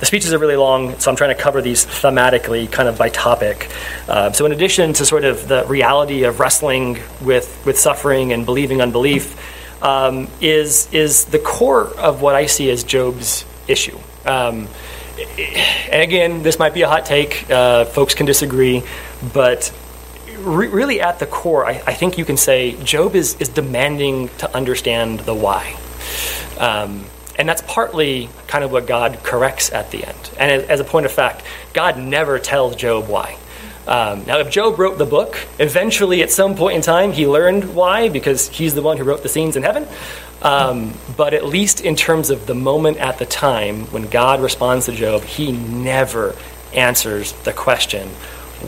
the speeches are really long, so I'm trying to cover these thematically, kind of by topic. Uh, so, in addition to sort of the reality of wrestling with, with suffering and believing unbelief, um, is, is the core of what I see as Job's issue. Um, and again, this might be a hot take, uh, folks can disagree, but re- really at the core, I, I, think you can say Job is, is demanding to understand the why. Um, and that's partly kind of what God corrects at the end. And as a point of fact, God never tells Job why. Um, now, if Job wrote the book, eventually at some point in time he learned why because he's the one who wrote the scenes in heaven. Um, but at least in terms of the moment at the time when God responds to Job, he never answers the question,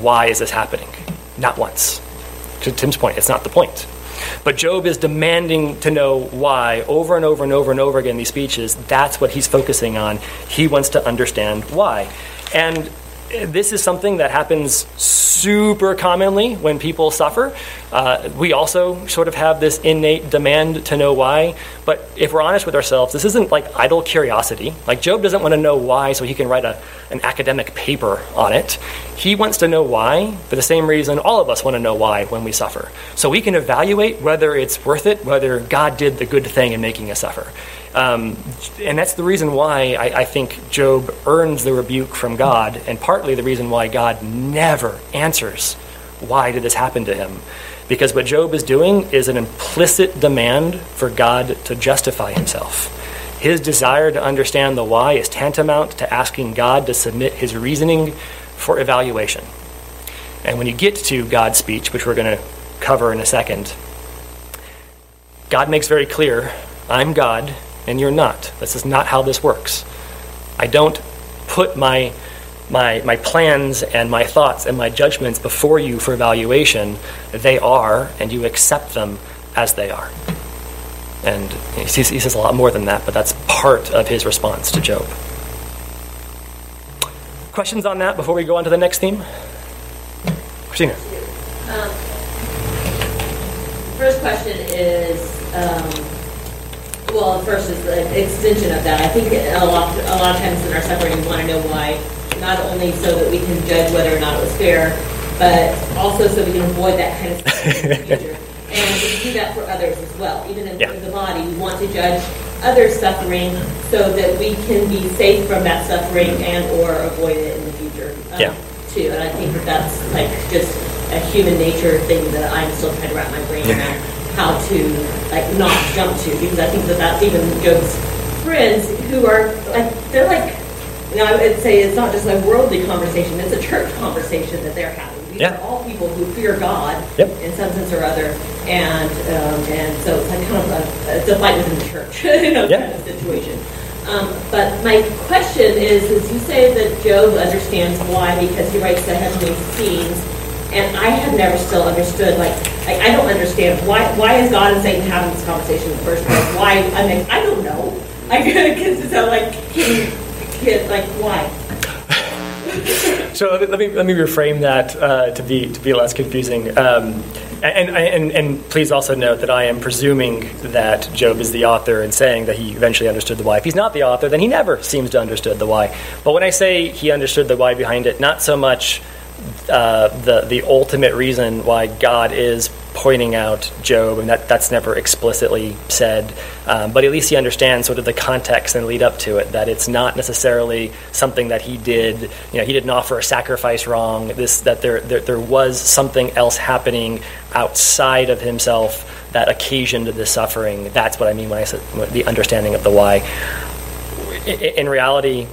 why is this happening? Not once. To Tim's point, it's not the point. But Job is demanding to know why over and over and over and over again in these speeches. That's what he's focusing on. He wants to understand why. And this is something that happens super commonly when people suffer. Uh, we also sort of have this innate demand to know why. But if we're honest with ourselves, this isn't like idle curiosity. Like Job doesn't want to know why so he can write a, an academic paper on it. He wants to know why for the same reason all of us want to know why when we suffer. So we can evaluate whether it's worth it, whether God did the good thing in making us suffer. Um, and that's the reason why I, I, think Job earns the rebuke from God, and partly the reason why God never answers why did this happen to him. Because what Job is doing is an implicit demand for God to justify himself. His desire to understand the why is tantamount to asking God to submit his reasoning for evaluation. And when you get to God's speech, which we're going to cover in a second, God makes very clear I'm God and you're not. This is not how this works. I don't put my my, my plans and my thoughts and my judgments before you for evaluation. They are, and you accept them as they are. And he says, he says a lot more than that, but that's part of his response to Job. Questions on that before we go on to the next theme? Christina. Um, First question is, um, well, first is the extension of that. I think a lot, a lot of times in our suffering, we want to know why, not only so that we can judge whether or not it was fair, but also so we can avoid that kind of stuff in the future. And we do that for others as well. Even in Yeah. the body, we want to judge others' suffering so that we can be safe from that suffering and/or avoid it in the future. um, Yeah. Too, and I think that that's like just a human nature thing that I'm still trying to wrap my brain around how to like not jump to because I think that that's even Job's friends who are like they're like you know, I would say it's not just a worldly conversation; it's a church conversation that they're having. These Yeah. are all people who fear God Yep. in some sense or other, and um, and so it's like kind of a it's a fight within the church, you know, kind of situation. Um, but my question is: is you say that Job understands why because he writes the heavenly scenes, and I have never still understood. Like, I don't understand why why is God and Satan having this conversation in the first place? Why? I mean, I don't know. I because so like can, can like why? So let me, let me let me reframe that uh, to be to be less confusing. Um, and, and and please also note that I am presuming that Job is the author and saying that he eventually understood the why. If he's not the author, then he never seems to understood the why. But when I say he understood the why behind it, not so much uh, the the ultimate reason why God is pointing out Job, and that that's never explicitly said, um, but at least he understands sort of the context and lead up to it. That it's not necessarily something that he did. You know, he didn't offer a sacrifice wrong. This that there there, there was something else happening outside of himself that occasioned the suffering. That's what I mean when I said the understanding of the why. In reality,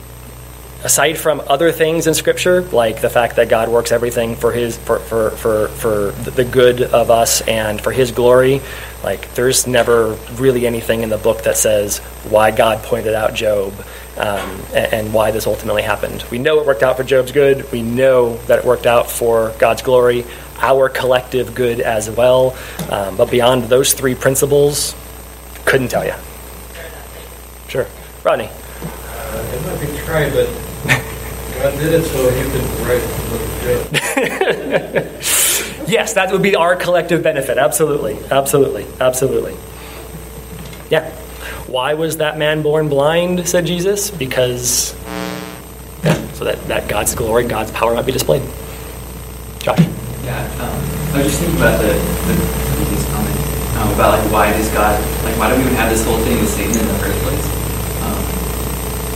aside from other things in scripture like the fact that god works everything for his for for for, for the good of us and for his glory like there's never really anything in the book that says why god pointed out job um, and, and why this ultimately happened. We know it worked out for job's good. We know that it worked out for god's glory our collective good as well. Um, but beyond those three principles couldn't tell you sure. Rodney. Uh, tried, but God did it so you could write the book. Yes, that would be our collective benefit. Absolutely. Absolutely. Absolutely. Yeah. Why was that man born blind, said Jesus? Because, yeah, so that, that God's glory, God's power might be displayed. Josh. Yeah, um, I was just thinking about the, the previous comment um, about like why does God like why do we even have this whole thing with Satan in the first place?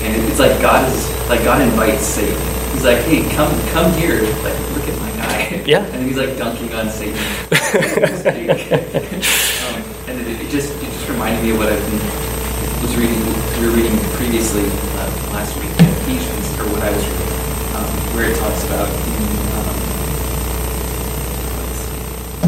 And it- it's like God is like God invites Satan. He's like, hey, come come here, like look at my guy. Yeah. and he's like dunking on Satan. um, and it, it just it just reminded me of what I've been was reading we were reading previously uh, last week in Ephesians or what I was reading um, where it talks about in um,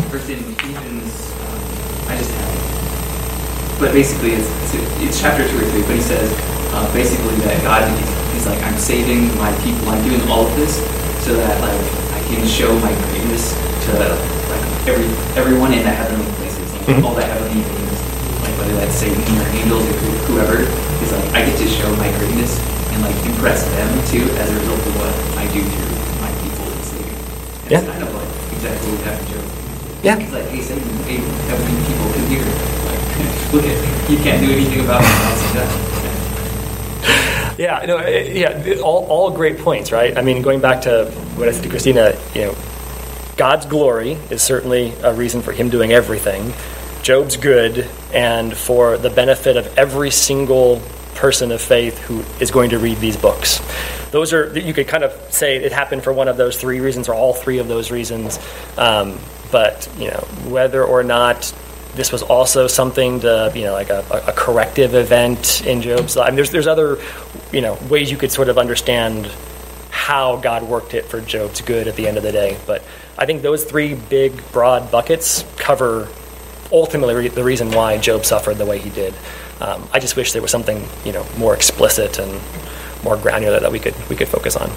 First in Ephesians, um, I just have it. But basically, it's, it's, it's chapter two or three. But he says uh, basically that God, is, he's like, I'm saving my people. I'm doing all of this so that like I can show my greatness to like every everyone in the heavenly places, like Mhm. all the heavenly beings, like whether that's Satan or angels or whoever. He's like, I get to show my greatness and like impress them too as a result of what I do through my people and saving. And Yeah. It's kind of like exactly what happened to. Yeah. It's like, hey, Satan, hey, heavenly people, come here. Like, look at you can't do anything about it. Yeah, no, eh, yeah, all, all great points, right? I mean, going back to what I said to Christina, you know, God's glory is certainly a reason for him doing everything. Job's good, and for the benefit of every single person of faith who is going to read these books. Those are, you could kind of say it happened for one of those three reasons, or all three of those reasons. Um, but, you know, whether or not this was also something to, you know, like a, a corrective event in Job's life. I mean, there's, there's other, you know, ways you could sort of understand how God worked it for Job's good at the end of the day. But I think those three big, broad buckets cover ultimately the reason why Job suffered the way he did. Um, I just wish there was something, you know, more explicit and more granular that we could we could focus on.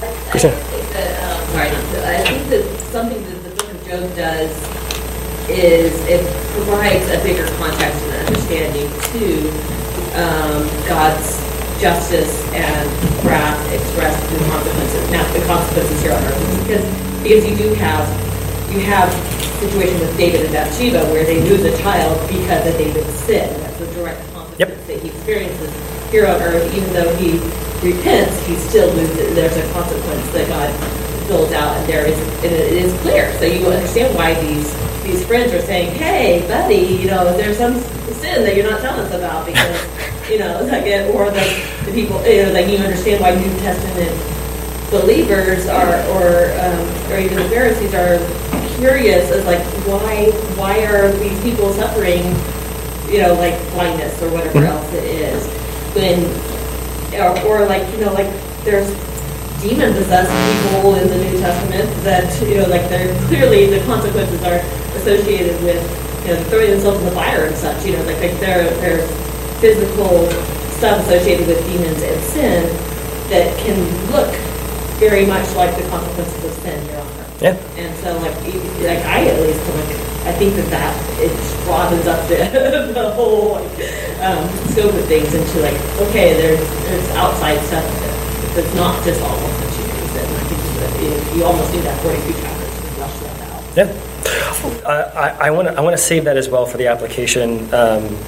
I think that, um, sorry, I think that something that the book of Job does is it provides a bigger context and understanding to um, God's justice and wrath expressed through consequences. Now, the consequences here on earth, because because you do have you have situation with David and Bathsheba where they lose a child because of David's sin. That's a direct consequence Yep. that he experiences here on earth. Even though he repents, he still loses. There's a consequence that God builds out, and there is and it is clear. So you understand why these these friends are saying, "Hey, buddy, you know, there's some sin that you're not telling us about? Because you know, like, uh, or the, the people, you know, like you understand why New Testament believers are, or um, or even the Pharisees are curious as like why why are these people suffering, you know, like blindness or whatever else it is, when or, or like you know like there's demon possessed people in the New Testament that you know like they're clearly the consequences are associated with you know throwing themselves in the fire and such you know like, like there there's physical stuff associated with demons and sin that can look very much like the consequences of sin here on earth. Yeah. And so like like I at least like I think that that it broadens up the, the whole like, um, scope of things into like okay there's there's outside stuff that's not just all opportunities and I think that you, you almost need that 42 chapters to flush that out. Yeah, I, want to I want to save that as well for the application. Um,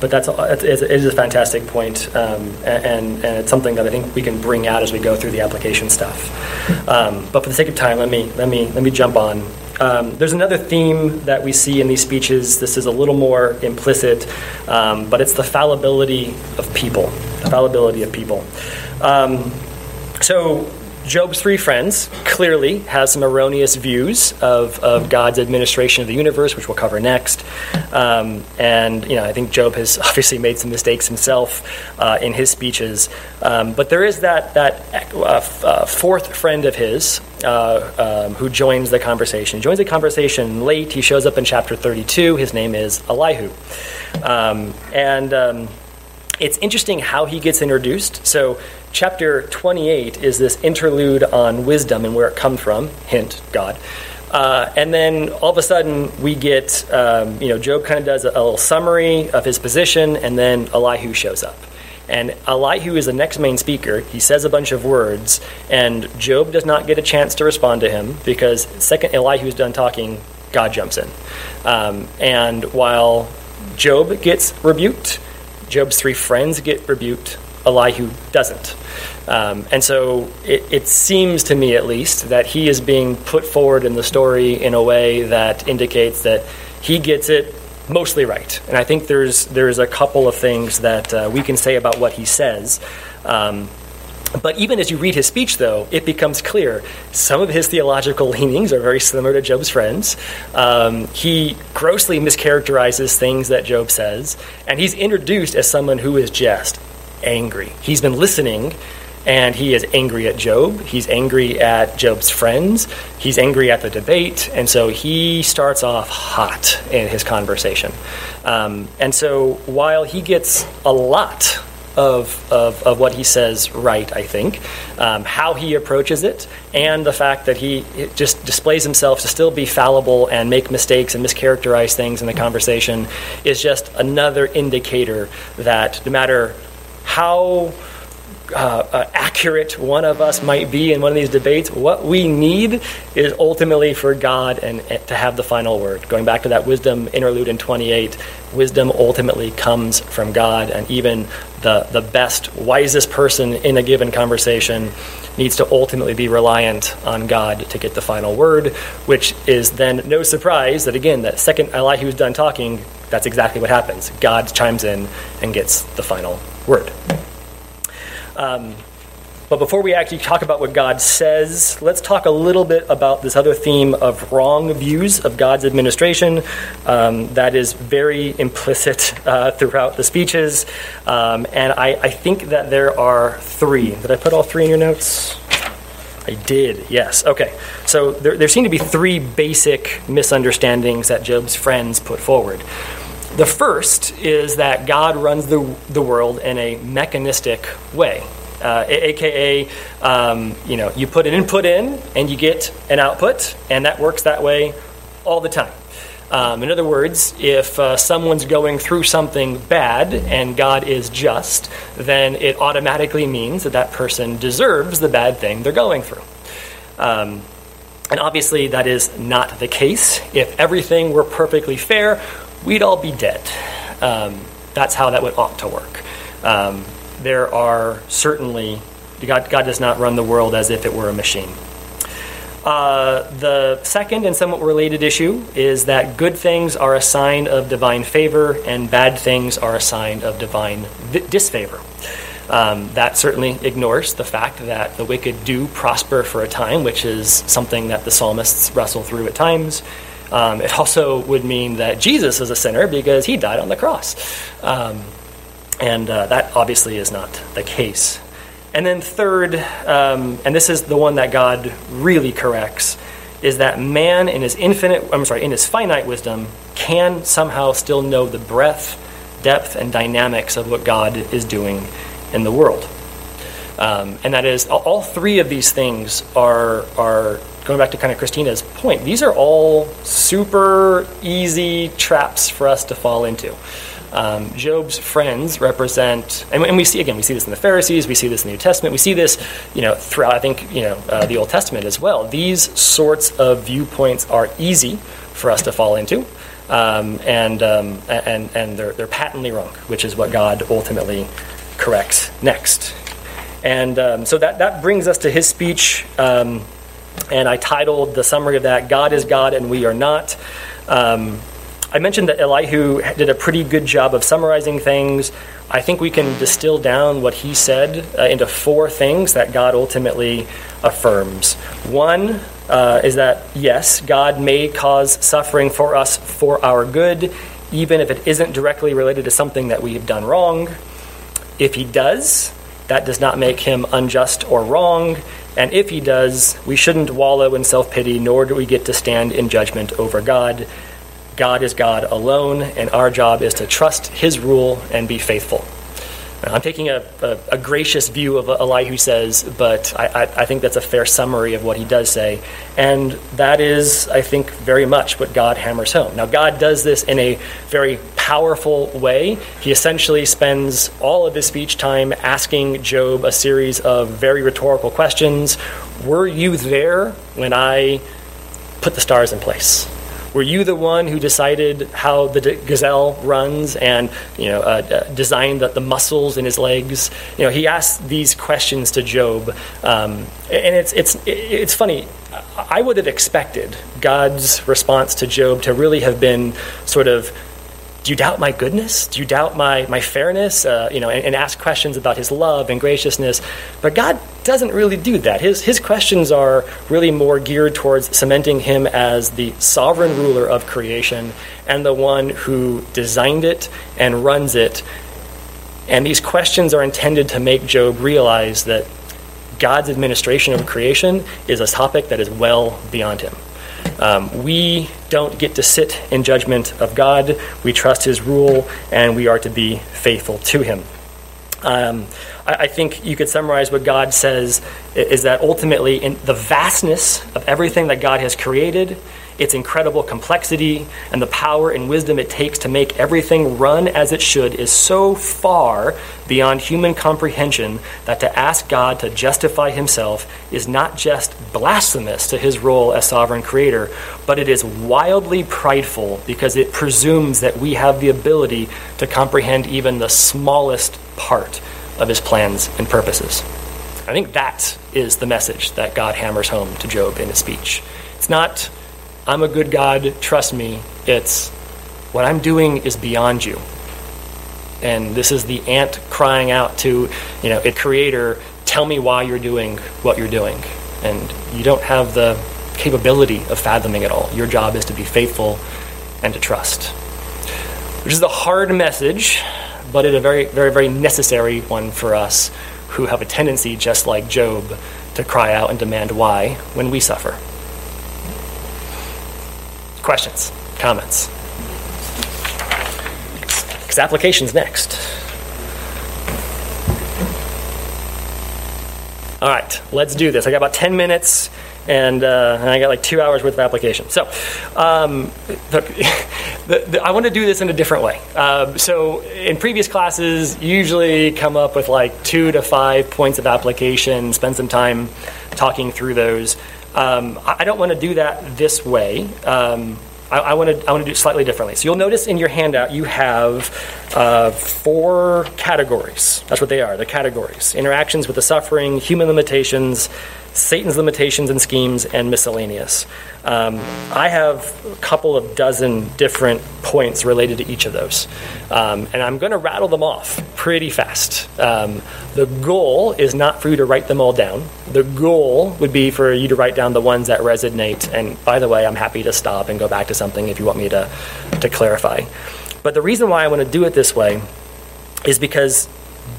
but that's it it is a fantastic point, um, and and it's something that I think we can bring out as we go through the application stuff. Um, but for the sake of time, let me let me let me jump on. Um, there's another theme that we see in these speeches. This is a little more implicit, um, but it's the fallibility of people. The fallibility of people. Um, so Job's three friends clearly has some erroneous views of, of God's administration of the universe, which we'll cover next. Um, and you know, I think Job has obviously made some mistakes himself uh, in his speeches. Um, but there is that that uh, uh, fourth friend of his uh, um, who joins the conversation. He joins the conversation late. He shows up in chapter 32. His name is Elihu, um, and. It's interesting how he gets introduced. So, chapter 28 is this interlude on wisdom and where it comes from. Hint, God. Uh, and then all of a sudden, we get, um, you know, Job kind of does a, a little summary of his position, and then Elihu shows up. And Elihu is the next main speaker. He says a bunch of words, and Job does not get a chance to respond to him because second Elihu is done talking, God jumps in. Um, and while Job gets rebuked, Job's three friends get rebuked, Elihu doesn't. Um, and so it, it seems to me, at least, that he is being put forward in the story in a way that indicates that he gets it mostly right. And I think there's there's a couple of things that uh, we can say about what he says. Um, but even as you read his speech, though, it becomes clear some of his theological leanings are very similar to Job's friends. Um, he grossly mischaracterizes things that Job says, and he's introduced as someone who is just angry. He's been listening, and he is angry at Job. He's angry at Job's friends. He's angry at the debate, and so he starts off hot in his conversation. Um, and so while he gets a lot of, of, of what he says right, I think. Um, how he approaches it, and the fact that he just displays himself to still be fallible and make mistakes and mischaracterize things in the conversation is just another indicator that no matter how uh, uh, accurate one of us might be in one of these debates, what we need is ultimately for God and, and to have the final word. Going back to that wisdom interlude in 28, wisdom ultimately comes from God, and even the, the best, wisest person in a given conversation needs to ultimately be reliant on God to get the final word, which is then no surprise that, again, that second Elihu is done talking, that's exactly what happens. God chimes in and gets the final word. Um, but before we actually talk about what God says, let's talk a little bit about this other theme of wrong views of God's administration. Um, that is very implicit uh, throughout the speeches. Um, and I, I think that there are three. Did I put all three in your notes? I did, yes. Okay. So there, there seem to be three basic misunderstandings that Job's friends put forward. The first is that God runs the, the world in a mechanistic way. Uh, AKA, um, you know, you put an input in and you get an output, and that works that way all the time. Um, in other words, if uh, someone's going through something bad and God is just, then it automatically means that that person deserves the bad thing they're going through. Um, and obviously, that is not the case. If everything were perfectly fair, we'd all be dead. Um, that's how that would ought to work. Um, there are certainly, God, God does not run the world as if it were a machine. Uh, the second and somewhat related issue is that good things are a sign of divine favor and bad things are a sign of divine disfavor. Um, that certainly ignores the fact that the wicked do prosper for a time, which is something that the psalmists wrestle through at times. Um, it also would mean that Jesus is a sinner because he died on the cross. Um, and uh, that obviously is not the case. And then, third, um, and this is the one that God really corrects, is that man in his infinite, I'm sorry, in his finite wisdom can somehow still know the breadth, depth, and dynamics of what God is doing in the world. Um, and that is, all three of these things are, are, going back to kind of Christina's point, these are all super easy traps for us to fall into. Um, Job's friends represent, and, and, we see again, we see this in the Pharisees, we see this in the New Testament, we see this, you know, throughout. I think you know uh, the Old Testament as well. These sorts of viewpoints are easy for us to fall into, um, and um, and and they're they're patently wrong, which is what God ultimately corrects next. And um, so that that brings us to his speech, um, and I titled the summary of that "God is God and we are not." Um, I mentioned that Elihu did a pretty good job of summarizing things. I think we can distill down what he said uh, into four things that God ultimately affirms. One uh, is that, yes, God may cause suffering for us for our good, even if it isn't directly related to something that we have done wrong. If he does, that does not make him unjust or wrong. And if he does, we shouldn't wallow in self pity, nor do we get to stand in judgment over God. God is God alone, and our job is to trust His rule and be faithful. I'm taking a, a, a gracious view of Elihu says, but I, I, I, think that's a fair summary of what he does say. And that is, I think, very much what God hammers home. Now, God does this in a very powerful way. He essentially spends all of his speech time asking Job a series of very rhetorical questions. Were you there when I put the stars in place? Were you the one who decided how the gazelle runs and you know uh, designed the, the, muscles in his legs? You know, he asked these questions to Job, um, and it's it's it's funny. I would have expected God's response to Job to really have been sort of do you doubt my goodness? Do you doubt my, my fairness? Uh, you know, and, and, ask questions about his love and graciousness. But God doesn't really do that. His, his questions are really more geared towards cementing him as the sovereign ruler of creation and the one who designed it and runs it. And these questions are intended to make Job realize that God's administration of creation is a topic that is well beyond him. Um, we don't get to sit in judgment of God. We trust His rule, and we are to be faithful to Him. Um, I, I, think you could summarize what God says is that ultimately, in the vastness of everything that God has created, its incredible complexity, and the power and wisdom it takes to make everything run as it should is so far beyond human comprehension that to ask God to justify himself is not just blasphemous to his role as sovereign creator, but it is wildly prideful because it presumes that we have the ability to comprehend even the smallest part of his plans and purposes. I think that is the message that God hammers home to Job in his speech. It's not I'm a good God, trust me. It's what I'm doing is beyond you. And this is the ant crying out to, you know, a creator, tell me why you're doing what you're doing. And you don't have the capability of fathoming it all. Your job is to be faithful and to trust. Which is a hard message, but it's a very, very, very necessary one for us who have a tendency, just like Job, to cry out and demand why when we suffer. Questions? Comments? Because application's next. All right, let's do this. I got about 10 minutes, and, uh, and I got like two hours worth of application. So, um, the, the, I want to do this in a different way. Um, so, in previous classes, usually come up with like two to five points of application, spend some time talking through those. Um, I don't want to do that this way. Um, I, I want to I want to do it slightly differently. So you'll notice in your handout you have uh, four categories. That's what they are. They're categories: interactions with the suffering, human limitations, Satan's limitations and schemes, and miscellaneous. Um, I have a couple of dozen different points related to each of those, um, and I'm going to rattle them off pretty fast. Um, the goal is not for you to write them all down. The goal would be for you to write down the ones that resonate. And by the way, I'm happy to stop and go back to something if you want me to to clarify. But the reason why I want to do it this way is because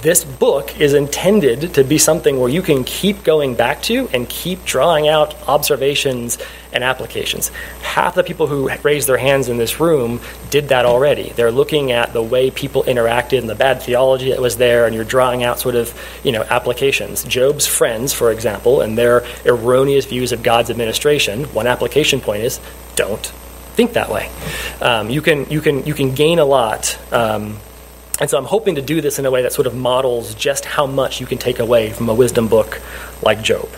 this book is intended to be something where you can keep going back to and keep drawing out observations and applications. Half the people who raised their hands in this room did that already. They're looking at the way people interacted and the bad theology that was there, and you're drawing out sort of, you know, applications. Job's friends, for example, and their erroneous views of God's administration, one application point is don't think that way. Um, you can you can you can gain a lot. Um, and so I'm hoping to do this in a way that sort of models just how much you can take away from a wisdom book like Job.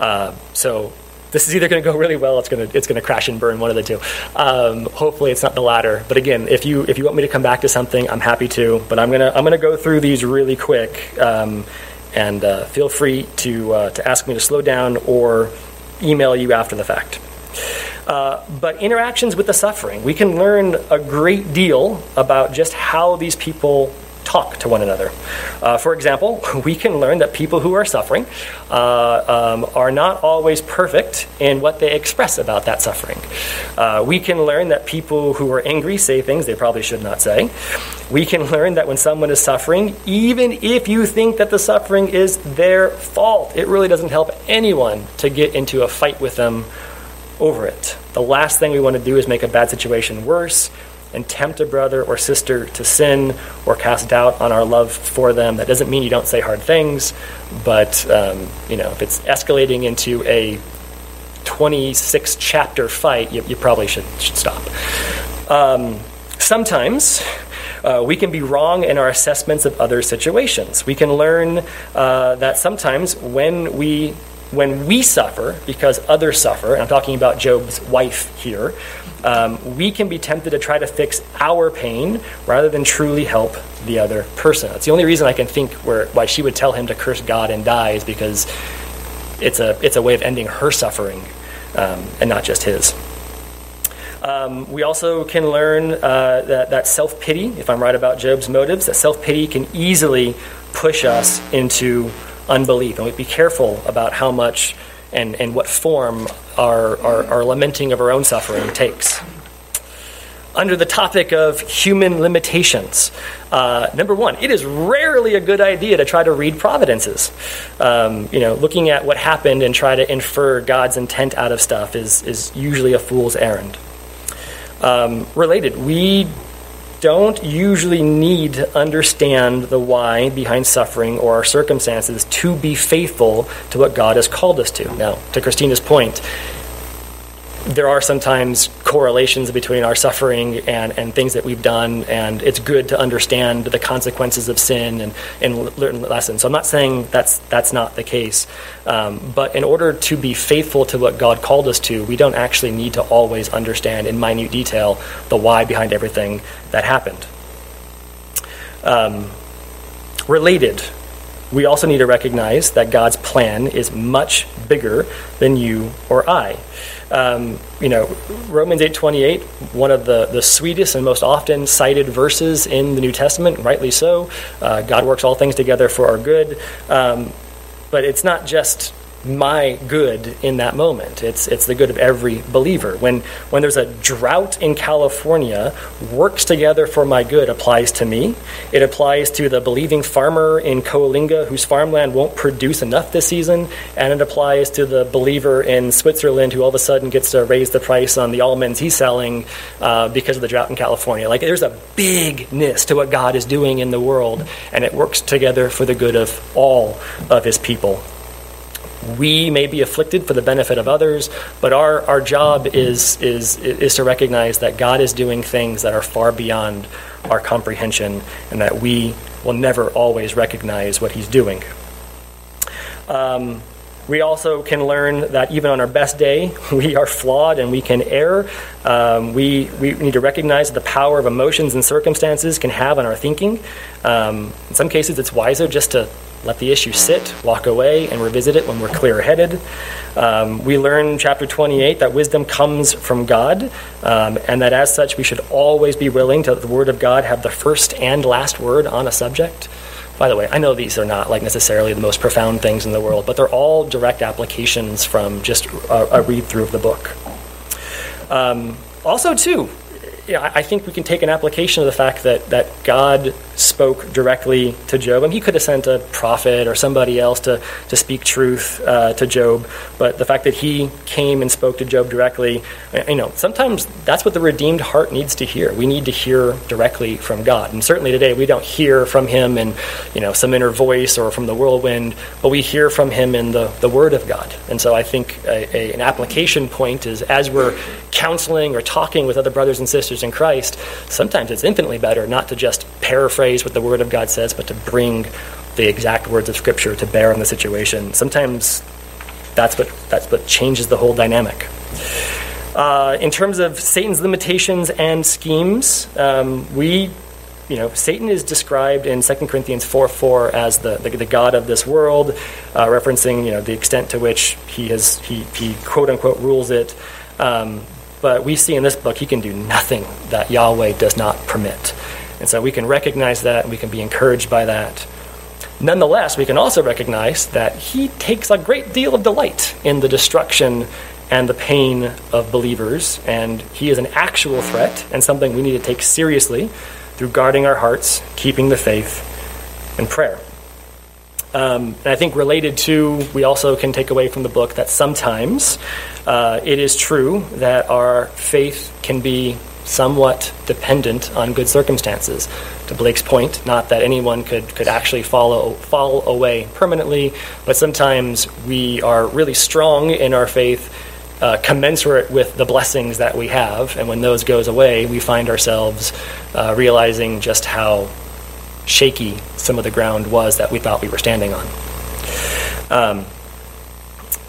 Uh, so this is either going to go really well, it's going to it's going to crash and burn, one of the two. Um, hopefully, it's not the latter. But again, if you if you want me to come back to something, I'm happy to. But I'm gonna I'm gonna go through these really quick, um, and uh, feel free to uh, to ask me to slow down or email you after the fact. Uh, but interactions with the suffering, we can learn a great deal about just how these people talk to one another. Uh, for example, we can learn that people who are suffering uh, um, are not always perfect in what they express about that suffering. Uh, we can learn that people who are angry say things they probably should not say. We can learn that when someone is suffering, even if you think that the suffering is their fault, it really doesn't help anyone to get into a fight with them over it. The last thing we want to do is make a bad situation worse and tempt a brother or sister to sin or cast doubt on our love for them. That doesn't mean you don't say hard things, but um, you know if it's escalating into a 26 chapter fight, you, you probably should, should stop. Um, sometimes uh, we can be wrong in our assessments of other situations. We can learn uh, that sometimes when we when we suffer because others suffer, and I'm talking about Job's wife here, um, we can be tempted to try to fix our pain rather than truly help the other person. That's the only reason I can think where, why she would tell him to curse God and die is because it's a, it's a way of ending her suffering um, and not just his. Um, we also can learn uh, that, that self pity, if I'm right about Job's motives, that self pity can easily push us into unbelief. And we be careful about how much and, and what form our, our, our lamenting of our own suffering takes. Under the topic of human limitations, uh, number one, it is rarely a good idea to try to read providences. Um, you know, looking at what happened and try to infer God's intent out of stuff is, is usually a fool's errand. Um, related, we don't usually need to understand the why behind suffering or our circumstances to be faithful to what God has called us to. Now, to Christina's point, there are sometimes correlations between our suffering and, and things that we've done, and it's good to understand the consequences of sin and, and learn lessons. So I'm not saying that's that's not the case, um, but in order to be faithful to what God called us to, we don't actually need to always understand in minute detail the why behind everything that happened. Um, related we also need to recognize that God's plan is much bigger than you or I. Um, you know, Romans 8:28, one of the, the sweetest and most often cited verses in the New Testament, rightly so. Uh, God works all things together for our good. Um, but it's not just my good in that moment. It's it's the good of every believer. When when there's a drought in California, works together for my good applies to me. It applies to the believing farmer in Coalinga whose farmland won't produce enough this season, and it applies to the believer in Switzerland who all of a sudden gets to raise the price on the almonds he's selling uh, because of the drought in California. Like there's a bigness to what God is doing in the world, and it works together for the good of all of His people we may be afflicted for the benefit of others, but our, our job is, is, is to recognize that God is doing things that are far beyond our comprehension and that we will never always recognize what He's doing. Um, we also can learn that even on our best day, we are flawed and we can err. Um, we, we need to recognize the power of emotions and circumstances can have on our thinking. Um, in some cases, it's wiser just to let the issue sit, walk away, and revisit it when we're clear headed. Um, we learn chapter 28 that wisdom comes from God, um, and that as such, we should always be willing to let the Word of God have the first and last word on a subject. By the way, I know these are not like necessarily the most profound things in the world, but they're all direct applications from just a, a read through of the book. Um, also, too, you know, I think we can take an application of the fact that, that God spoke directly to Job. and he could have sent a prophet or somebody else to, to speak truth uh, to Job, but the fact that he came and spoke to Job directly, you know, sometimes that's what the redeemed heart needs to hear. We need to hear directly from God. And certainly today we don't hear from him in, you know, some inner voice or from the whirlwind, but we hear from him in the, the Word of God. And so I think a, a, an application point is as we're counseling or talking with other brothers and sisters in Christ, sometimes it's infinitely better not to just paraphrase what the Word of God says, but to bring the exact words of Scripture to bear on the situation. Sometimes that's what, that's what changes the whole dynamic. Uh, in terms of Satan's limitations and schemes, um, we you know, Satan is described in 2 Corinthians 4 4 as the, the, the God of this world, uh, referencing, you know, the extent to which he has, he, he quote unquote rules it. Um, but we see in this book he can do nothing that Yahweh does not permit. And so we can recognize that and we can be encouraged by that. Nonetheless, we can also recognize that he takes a great deal of delight in the destruction and the pain of believers, and he is an actual threat and something we need to take seriously through guarding our hearts, keeping the faith, and prayer. Um, and I think related to, we also can take away from the book that sometimes uh, it is true that our faith can be somewhat dependent on good circumstances. To Blake's point, not that anyone could, could actually follow, fall away permanently, but sometimes we are really strong in our faith, uh, commensurate with the blessings that we have, and when those goes away, we find ourselves uh, realizing just how shaky some of the ground was that we thought we were standing on. Um,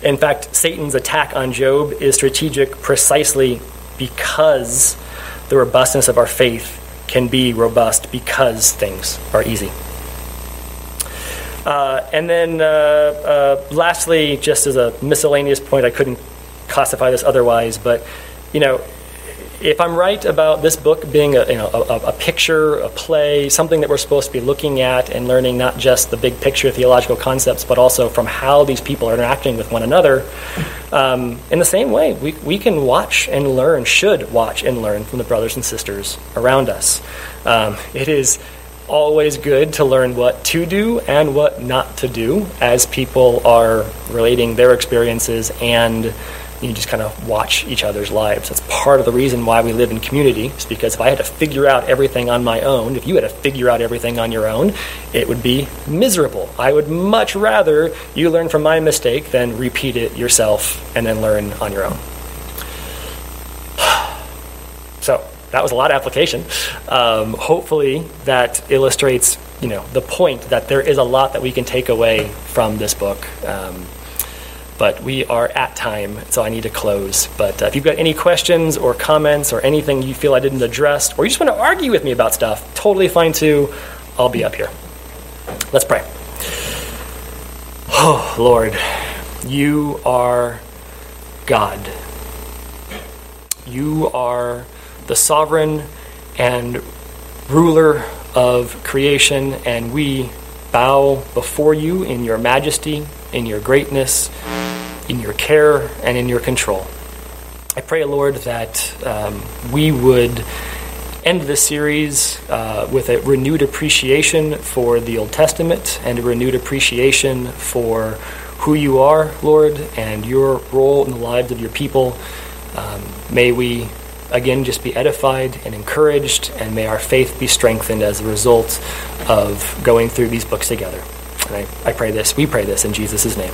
in fact, Satan's attack on Job is strategic precisely because the robustness of our faith can be robust because things are easy. Uh, and then, uh, uh, lastly, just as a miscellaneous point, I couldn't classify this otherwise, but you know, if I'm right about this book being a, you know, a, a, picture, a play, something that we're supposed to be looking at and learning not just the big picture theological concepts, but also from how these people are interacting with one another, um, in the same way, we, we can watch and learn, should watch and learn from the brothers and sisters around us. Um, it is always good to learn what to do and what not to do as people are relating their experiences and you just kind of watch each other's lives. That's part of the reason why we live in community, is because if I had to figure out everything on my own, if you had to figure out everything on your own, it would be miserable. I would much rather you learn from my mistake than repeat it yourself and then learn on your own. So that was a lot of application. Um, hopefully, that illustrates, you know, the point that there is a lot that we can take away from this book. Um, but we are at time, so I need to close. But uh, if you've got any questions or comments or anything you feel I didn't address, or you just want to argue with me about stuff, totally fine too. I'll be up here. Let's pray. Oh, Lord, you are God. You are the sovereign and ruler of creation, and we bow before you in your majesty, in your greatness, in your care and in your control. I pray, Lord, that um, we would end this series uh, with a renewed appreciation for the Old Testament and a renewed appreciation for who you are, Lord, and your role in the lives of your people. Um, may we again just be edified and encouraged, and may our faith be strengthened as a result of going through these books together. And I, I pray this, we pray this in Jesus' name.